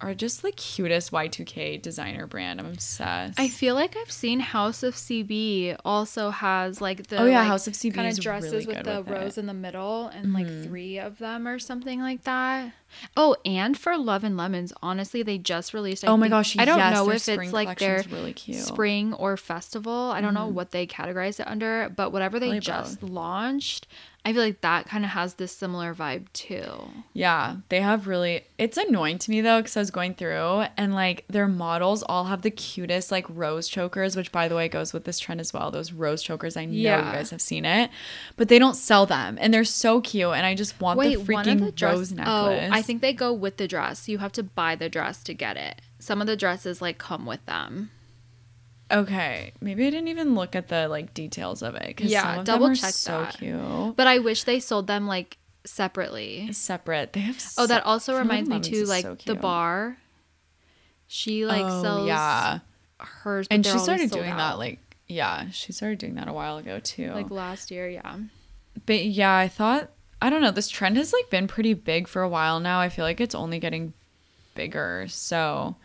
are just like cutest Y2K designer brand. I'm obsessed. I feel like I've seen House of CB also has like the Oh, yeah, like, House of CB kind of dresses really with the with rose in the middle and like three of them or something like that. Oh, and for Love and Lemons, honestly, they just released. I Oh my think- gosh, I don't yes, know if it's like their really cute. Mm-hmm. spring or festival. I don't know what they categorize it under, but whatever they Probably just launched, I feel like that kind of has this similar vibe too. Yeah, they have really. It's annoying to me though because I was going through and like their models all have the cutest like rose chokers, which by the way goes with this trend as well. Those rose chokers, I know Yeah. you guys have seen it, but they don't sell them, and they're so cute. And I just want Wait, the freaking the dress. rose Oh. I think they go with the dress. You have to buy the dress to get it. Some of the dresses like come with them. Okay, maybe I didn't even look at the like details of it. 'cause Yeah, some double check so that. cute. But I wish they sold them like separately. Separate. They have. Oh, that also reminds me too, like so the bar. She like Oh, sells yeah, hers, and she started doing out. that like yeah, she started doing that a while ago too. like last year. Yeah. But yeah, I thought I don't know, this trend has like been pretty big for a while now. I feel like it's only getting bigger. So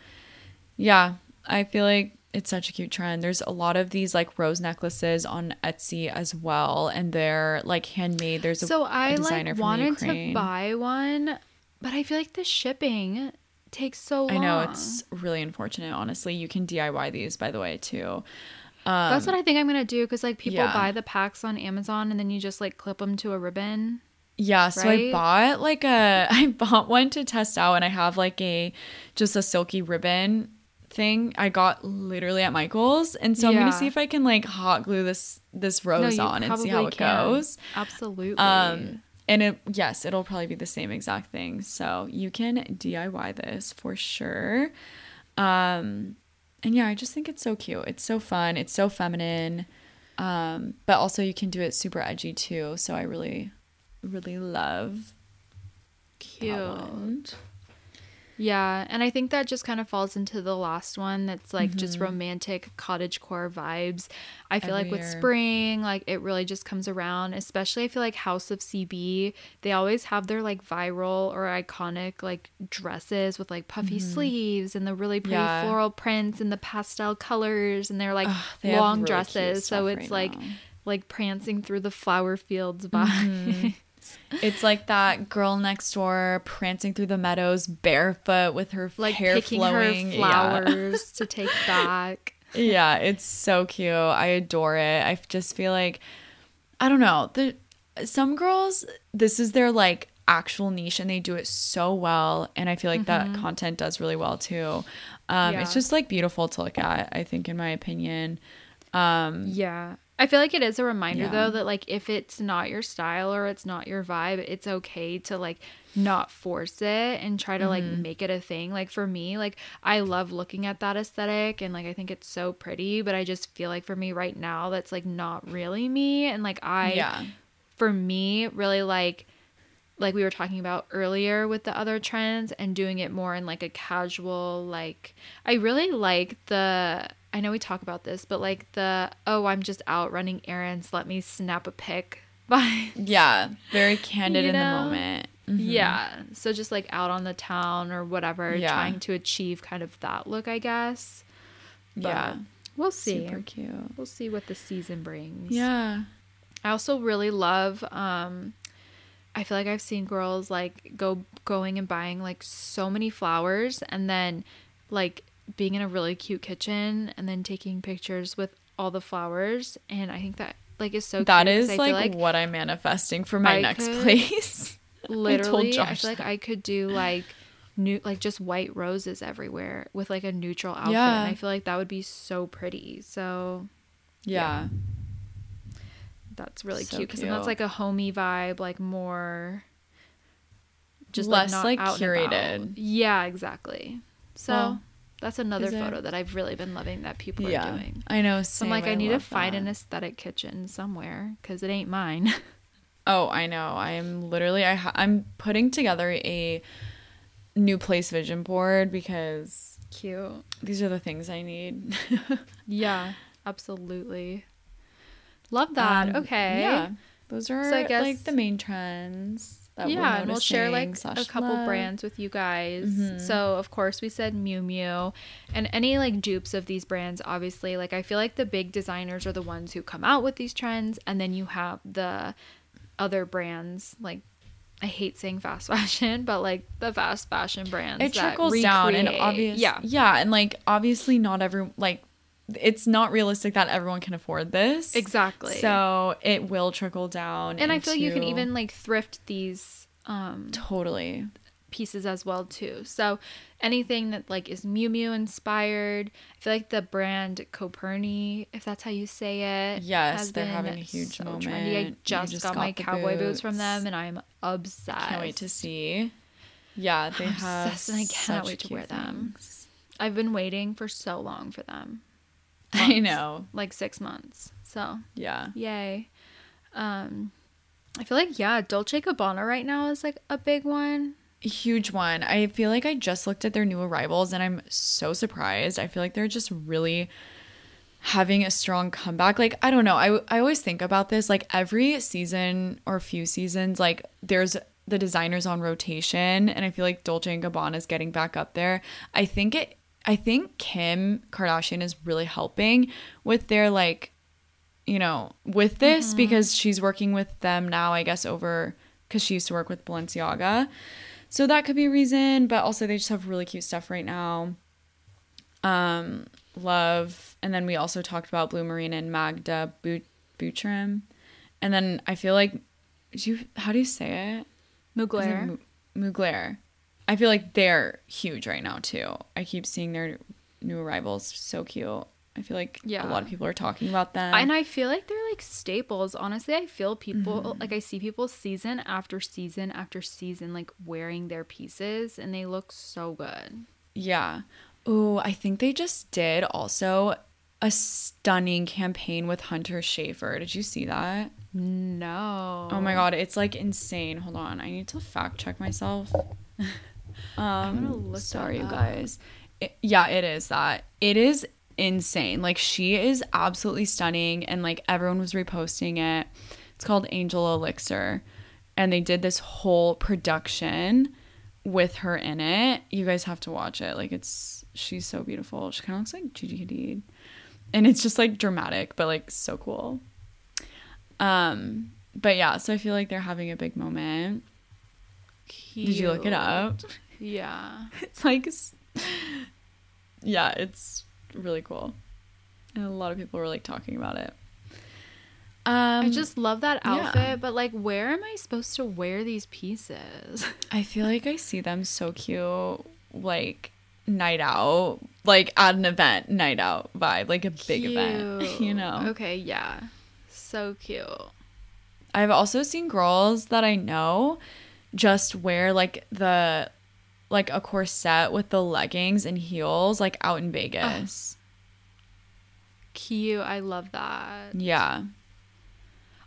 yeah, I feel like it's such a cute trend. There's a lot of these like rose necklaces on Etsy as well, and they're like handmade. There's a, So a I designer like wanted to buy one, but I feel like the shipping takes so long. I know it's really unfortunate. Honestly, you can DIY these by the way too. Um, That's what I think I'm gonna do because like people yeah. buy the packs on Amazon and then you just like clip them to a ribbon. Yeah, so right? I bought like a [LAUGHS] I bought one to test out and I have like a just a silky ribbon thing I got literally at Michael's and so I'm going to see if I can like hot glue this this rose you on and see how it can. goes. Absolutely. Um and it yes, it'll probably be the same exact thing. So you can DIY this for sure. Um and yeah, I just think it's so cute. It's so fun. It's so feminine. Um but also you can do it super edgy too. So I really really love Cute. Yeah, and I think that just kind of falls into the last one that's like Mm-hmm. just romantic cottagecore vibes. I feel like with year. spring, like it really just comes around, especially I feel like House of CB, they always have their like viral or iconic like dresses with like puffy sleeves and the really pretty Mm-hmm. Yeah. floral prints and the pastel colors and they're like Ugh, they long really dresses. So it's right like now. like prancing through the flower fields vibe. Mm-hmm. [LAUGHS] It's like that girl next door prancing through the meadows barefoot with her like hair picking flowing. her Yeah. flowers to [LAUGHS] take back. yeah, it's so cute. I adore it. I just feel like I don't know. The some girls this is their like actual niche and they do it so well and I feel like that content does really well too. Um Yeah. it's just like beautiful to look at, I think in my opinion. Um Yeah. I feel like it is a reminder Yeah. though that like if it's not your style or it's not your vibe, it's okay to like not force it and try to like Mm-hmm. make it a thing. Like for me, like I love looking at that aesthetic and like I think it's so pretty, but I just feel like for me right now that's like not really me and like I yeah. for me really like like we were talking about earlier with the other trends and doing it more in like a casual like I really like the I know we talk about this but like the oh I'm just out running errands let me snap a pic [LAUGHS] by Yeah, very candid You in the moment. yeah so just like out on the town or whatever Yeah. trying to achieve kind of that look I guess But Yeah. we'll see Super cute. we'll see what the season brings Yeah. I also really love um I feel like I've seen girls like go going and buying like so many flowers and then like being in a really cute kitchen and then taking pictures with all the flowers and I think that like is so That is I like, what I'm manifesting for my I next place. [LAUGHS] literally I, Josh feel like. I could do like new like just white roses everywhere with like a neutral outfit Yeah. and I feel like that would be so pretty. So yeah. That's really So cute because that's like a homey vibe, like more just Less, like, like, curated. Yeah, exactly. So Well, that's another photo that I've really been loving that people Yeah. are doing. I know. So I'm like, I need to find that. an aesthetic kitchen somewhere because it ain't mine. [LAUGHS] Oh, I know. I am literally. I ha- I'm putting together a new place vision board because Cute. these are the things I need. [LAUGHS] Yeah, absolutely. Love that. Um, okay. Yeah. Those are So I guess- like the main trends. That yeah, and we'll share like a couple love. brands with you guys. Mhm. So of course we said Miu Miu, and any like dupes of these brands. Obviously, like I feel like the big designers are the ones who come out with these trends, and then you have the other brands like I hate saying fast [LAUGHS] fashion, but like the fast fashion brands. it that trickles down and obvious Yeah. yeah and like obviously not every like it's not realistic that everyone can afford this Exactly. so it will trickle down and I feel like you can even like thrift these um totally pieces as well too. So anything that like is Miu Miu inspired. I feel like the brand Coperni, if that's how you say it, Yes, they're having a huge so moment. Trendy. I just, just got, got my cowboy boots. from them, and I'm obsessed. can't wait to see yeah they I'm have obsessed and I cannot wait to wear them. I've been waiting for so long for them, i know like six months. So yeah yay. Um, I feel like yeah, Dolce Gabbana right now is like a big one. huge one. I feel like I just looked at their new arrivals and I'm so surprised. I feel like they're just really having a strong comeback. Like, I don't know. I, I always think about this like every season or few seasons, like there's the designers on rotation and I feel like Dolce and Gabbana is getting back up there. I think it I think Kim Kardashian is really helping with their like you know, with this because she's working with them now, I guess, over because she used to work with Balenciaga. So that could be a reason, but also they just have really cute stuff right now. Um, love. And then we also talked about Blumarine and Magda Boot Butrym. And then I feel like, do you, how do you say it Mugler. Mugler. I feel like they're huge right now too. I keep seeing their new arrivals. So cute. I feel like Yeah. a lot of people are talking about them. and I feel like they're like staples. Honestly, I feel people Mm-hmm. like I see people season after season after season like wearing their pieces and they look so good. Yeah. Oh, I think they just did also a stunning campaign with Hunter Schafer. Did you see that? No. Oh my god, it's like insane. Hold on, I need to fact check myself. [LAUGHS] Um, sorry, you guys. It- yeah, it is that. It is insane. Like she is absolutely stunning, and like everyone was reposting it. It's called Angel Elixir, and they did this whole production with her in it. You guys have to watch it. Like it's she's so beautiful. She kind of looks like Gigi Hadid, and it's just like dramatic, but like so cool. Um, but yeah, so I feel like they're having a big moment. Did you look it up? Yeah. [LAUGHS] It's like, yeah, it's really cool, and a lot of people were like talking about it. Um, I just love that yeah. outfit, but like where am I supposed to wear these pieces? [LAUGHS] I feel like I see them so cute, like night out, like at an event, night out vibe, like a big event, [LAUGHS] you know. Okay, yeah. So cute. I've also seen girls that I know just wear like the like a corset with the leggings and heels like out in Vegas. Cute. I love that. Yeah.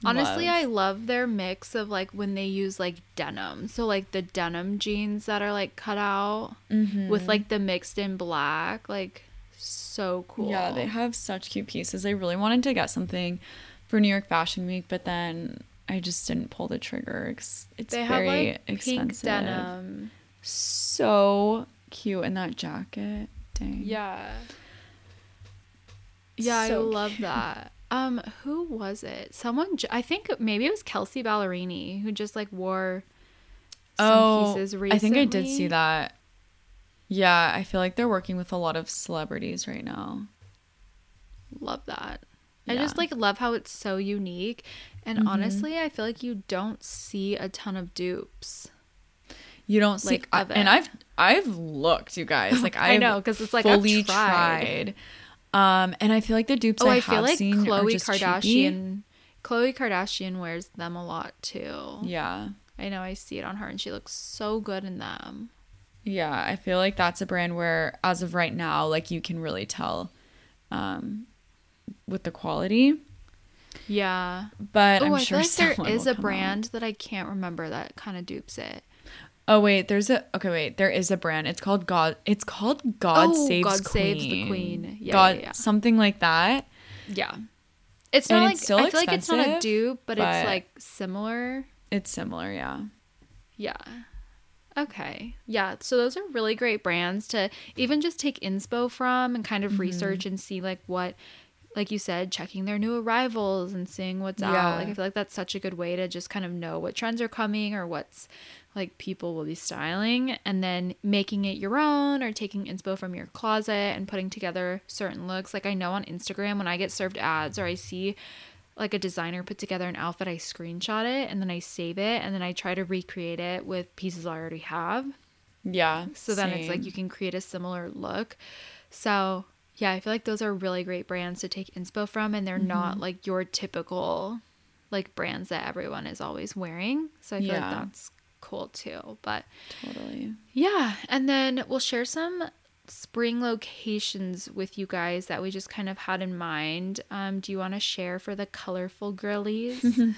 Honestly, Love. I love their mix of like when they use like denim. So like the denim jeans that are like cut out Mm-hmm. with like the mixed in black, like so cool. Yeah, they have such cute pieces. I really wanted to get something for New York Fashion Week, but then I just didn't pull the trigger 'cause it's they have very like pink expensive. denim. So cute in that jacket. Dang. Yeah. Yeah, So I love that. Um, who was it? Someone j- I think maybe it was Kelsea Ballerini who just like wore some Oh, pieces I think I did see that. Yeah, I feel like they're working with a lot of celebrities right now. Love that. I just like love how it's so unique. And Mhm. honestly, I feel like you don't see a ton of dupes. You don't see, Like, I- and. I've I've looked, you guys. [LAUGHS] Like I know, 'cause it's like, I've tried. tried. Um, and I feel like the dupes Oh, I, I, feel like seen are Khloe just cheapy. Kardashian Khloe Kardashian wears them a lot too. Yeah, I know I see it on her and she looks so good in them. yeah. I feel like that's a brand where, as of right now, like you can really tell, um, with the quality. Yeah. But Oh, I'm I sure feel like there is a come out. brand that I can't remember that kind of dupes it. Oh wait, there's a okay. Wait, there is a brand. It's called God. It's called God Oh, Saves God Queen. God Saves the Queen. Yeah, God, yeah, yeah. something like that. Yeah. It's And not it's like still I feel like it's not a dupe, but, but- it's like similar. It's similar, yeah. Yeah. Okay. Yeah. So those are really great brands to even just take inspo from and kind of Mm-hmm. research and see like what like you said, checking their new arrivals and seeing what's Yeah. out. Like I feel like that's such a good way to just kind of know what trends are coming or what's like people will be styling and then making it your own or taking inspo from your closet and putting together certain looks. Like I know on Instagram when I get served ads or I see like a designer put together an outfit, I screenshot it and then I save it and then I try to recreate it with pieces I already have. Yeah. So then it's like you can create a similar look. So yeah, I feel like those are really great brands to take inspo from, and they're not Mm-hmm. like your typical like brands that everyone is always wearing. So I feel Yeah. like that's cool too. But totally. yeah, and then we'll share some spring locations with you guys that we just kind of had in mind. Um, do you want to share for the colorful girlies? [LAUGHS]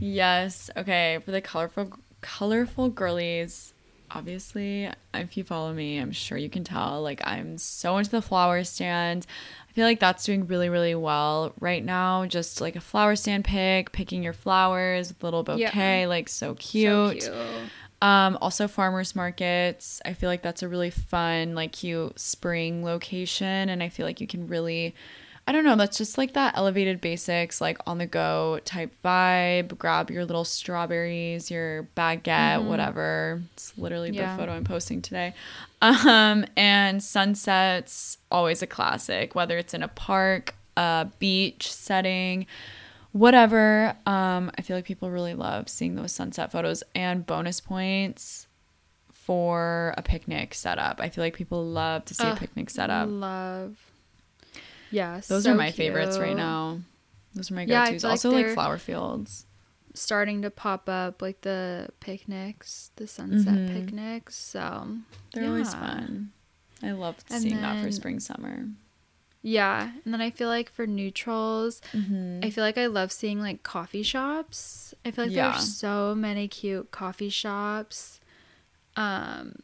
Yes. Okay. For the colorful, colorful girlies, obviously, if you follow me, I'm sure you can tell. Like, I'm so into the flower stand. I feel like that's doing really, really well right now. Just like a flower stand pick, picking your flowers, little bouquet, like so cute. So cute. Um, also farmers markets. I feel like that's a really fun, like cute spring location, and I feel like you can really, I don't know, that's just like that elevated basics, like on the go type vibe. Grab your little strawberries, your baguette, whatever. It's literally Yeah. the photo I'm posting today. Um, and sunsets, always a classic, whether it's in a park, a beach setting whatever. Um, I feel like people really love seeing those sunset photos and bonus points for a picnic setup. I feel like people love to see a picnic setup. Love. Yes. Those are my favorites right now. Those are my Yeah, go-tos. like also like they're- flower fields. starting to pop up like the picnics, the sunset Mhm. picnics. So They're always fun. I love seeing that for spring summer. Yeah, and then I feel like for neutrals, Mm-hmm. I feel like I love seeing like coffee shops. I feel like Yeah. there's so many cute coffee shops. Um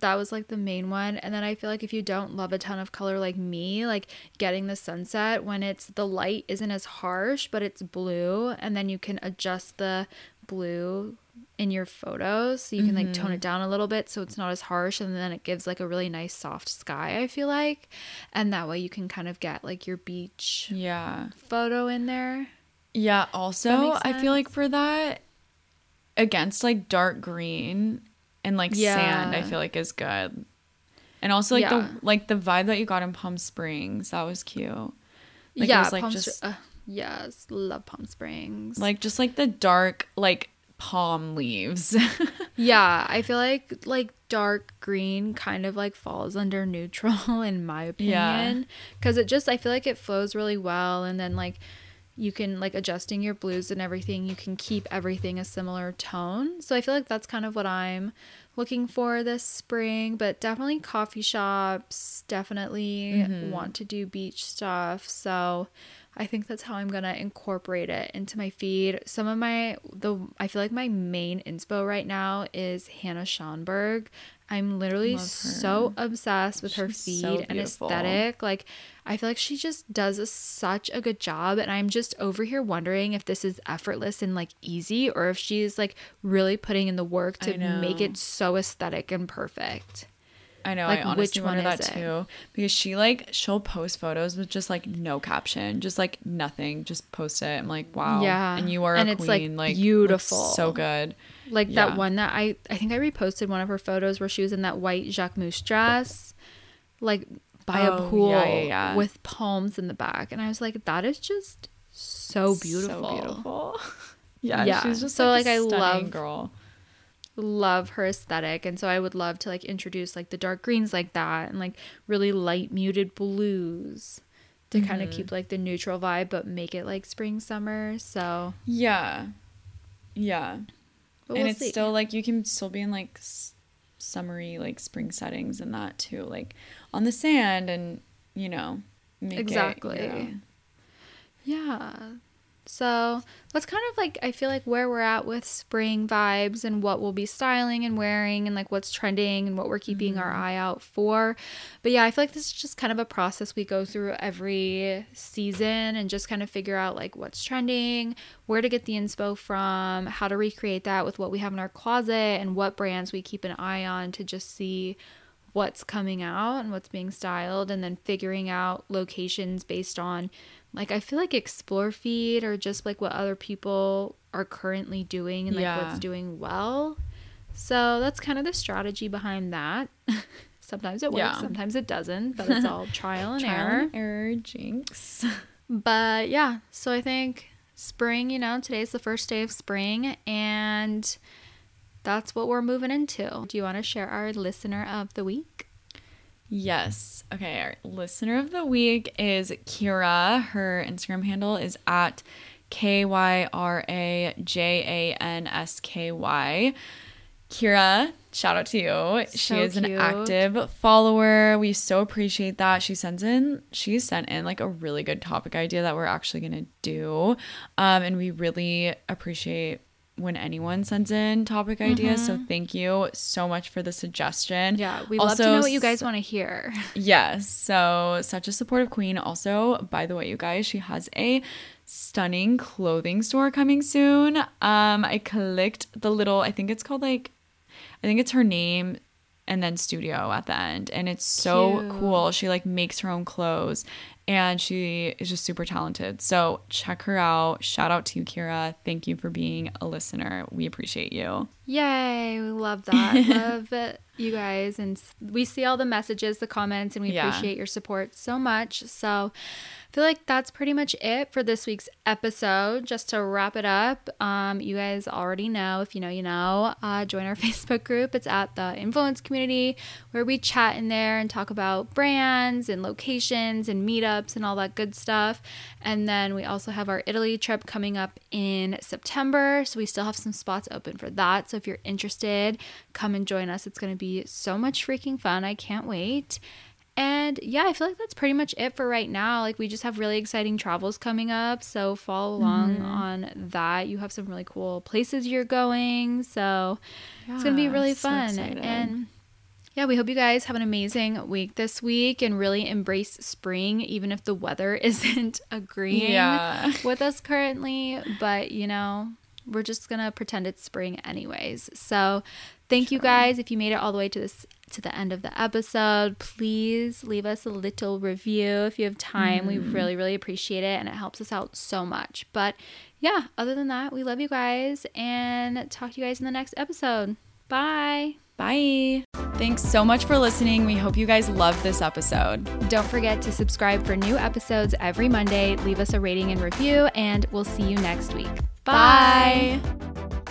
that was like the main one. And then I feel like if you don't love a ton of color like me, like getting the sunset when it's the light isn't as harsh but it's blue and then you can adjust the blue in your photos. So you can like tone it mm-hmm. down a little bit so it's not as harsh and then it gives like a really nice soft sky I feel like. And that way you can kind of get like your beach Yeah. photo in there. Yeah, also I feel like for that against like dark green and like sand, I feel like is good. And also like Yeah. the like the vibe that you got in Palm Springs, that was cute. Like, it yeah, was, like, Palm just- uh, yes, love Palm Springs. Like just like the dark like palm leaves. [LAUGHS] yeah, I feel like like dark green kind of like falls under neutral [LAUGHS] in my opinion because it just I feel like it flows really well and then like you can like adjusting your blues and everything you can keep everything a similar tone. So i feel like that's kind of what i'm looking for this spring but definitely coffee shops definitely mm-hmm. want to do beach stuff. So i think that's how i'm gonna incorporate it into my feed. Some of my the i feel like my main inspo right now is hannah schonberg i'm literally so obsessed with her feed so and aesthetic like I feel like she just does a, such a good job and I'm just over here wondering if this is effortless and like easy or if she's like really putting in the work to make it so aesthetic and perfect. I know, Like, I honestly which one wonder that it? too. Because she like she'll post photos with just like no caption, just like nothing, just post it. I'm like, wow. Yeah. And you are And a it's, like, queen. Like, beautiful. So good. Like Yeah. that one that I I think I reposted one of her photos where she was in that white Jacquemus dress like by Oh, a pool yeah, yeah. with palms in the back and I was like that is just so beautiful. So beautiful. [LAUGHS] yeah, Yeah. she's just So, like, like, a I love- girl. love her aesthetic and so i would love to like introduce like the dark greens like that and like really light muted blues to kind Mm-hmm. of keep like the neutral vibe but make it like spring summer so Yeah. Yeah. But and we'll it's see. still like you can still be in like s- summery like spring settings and that too like on the sand and you know make it Exactly. your own. yeah so that's kind of like i feel like where we're at with spring vibes and what we'll be styling and wearing and like what's trending and what we're keeping our mm-hmm. eye out for. But yeah i feel like this is just kind of a process we go through every season and just kind of figure out like what's trending where to get the inspo from how to recreate that with what we have in our closet and what brands we keep an eye on to just see what's coming out and what's being styled and then figuring out locations based on like I feel like explore feed or just like what other people are currently doing and like Yeah. what's doing well. So that's kind of the strategy behind that. [LAUGHS] sometimes it works, Yeah. sometimes it doesn't, but it's all [LAUGHS] trial and Trial error. and error, jinx. [LAUGHS] But yeah, so I think spring, you know, today's the first day of spring and that's what we're moving into. Do you want to share our listener of the week? Yes. Okay. Our listener of the week is Kyra. Her Instagram handle is at K Y R A J A N S K Y. Kyra, shout out to you. she So is an active follower. We so appreciate that. She sends in, she sent in like a really good topic idea that we're actually going to do. Um, and we really appreciate when anyone sends in topic ideas. So thank you so much for the suggestion. Mm-hmm. Yeah, we love to Also, know what you guys want to hear. [LAUGHS] Yes. So, such a supportive queen. Also, by the way, you guys, she has a stunning clothing store coming soon. Um, I clicked the little, I think it's called like, I think it's her name and then studio at the end. And it's so Cute. cool. She like makes her own clothes and she is just super talented. So, check her out. Shout out to you, Kyra. Thank you for being a listener. We appreciate you. Yay, we love that. [LAUGHS] love it, you guys. And we see all the messages, the comments, and we Yeah. appreciate your support so much. So feel like that's pretty much it for this week's episode. Just to wrap it up, um, you guys already know, if you know, you know, uh, join our [LAUGHS] Facebook group. It's at the Influence Community where we chat in there and talk about brands and locations and meetups and all that good stuff. And then we also have our Italy trip coming up in September. So we still have some spots open for that. So if you're interested, come and join us. It's going to be so much freaking fun. I can't wait. And yeah, I feel like that's pretty much it for right now. Like we just have really exciting travels coming up, so follow along mm-hmm. on that. You have some really cool places you're going, so it's gonna be really so fun. excited. and yeah, we hope you guys have an amazing week this week and really embrace spring, even if the weather [LAUGHS] isn't agreeing Yeah. with us currently. But you know, we're just gonna pretend it's spring anyways. So thank you guys. If you made it all the way to this to the end of the episode, please leave us a little review if you have time. We mm. really, really appreciate it and it helps us out so much. But yeah, other than that, we love you guys and talk to you guys in the next episode. Bye. Bye. Thanks so much for listening. We hope you guys loved this episode. Don't forget to subscribe for new episodes every Monday. Leave us a rating and review, and we'll see you next week. Bye. Bye.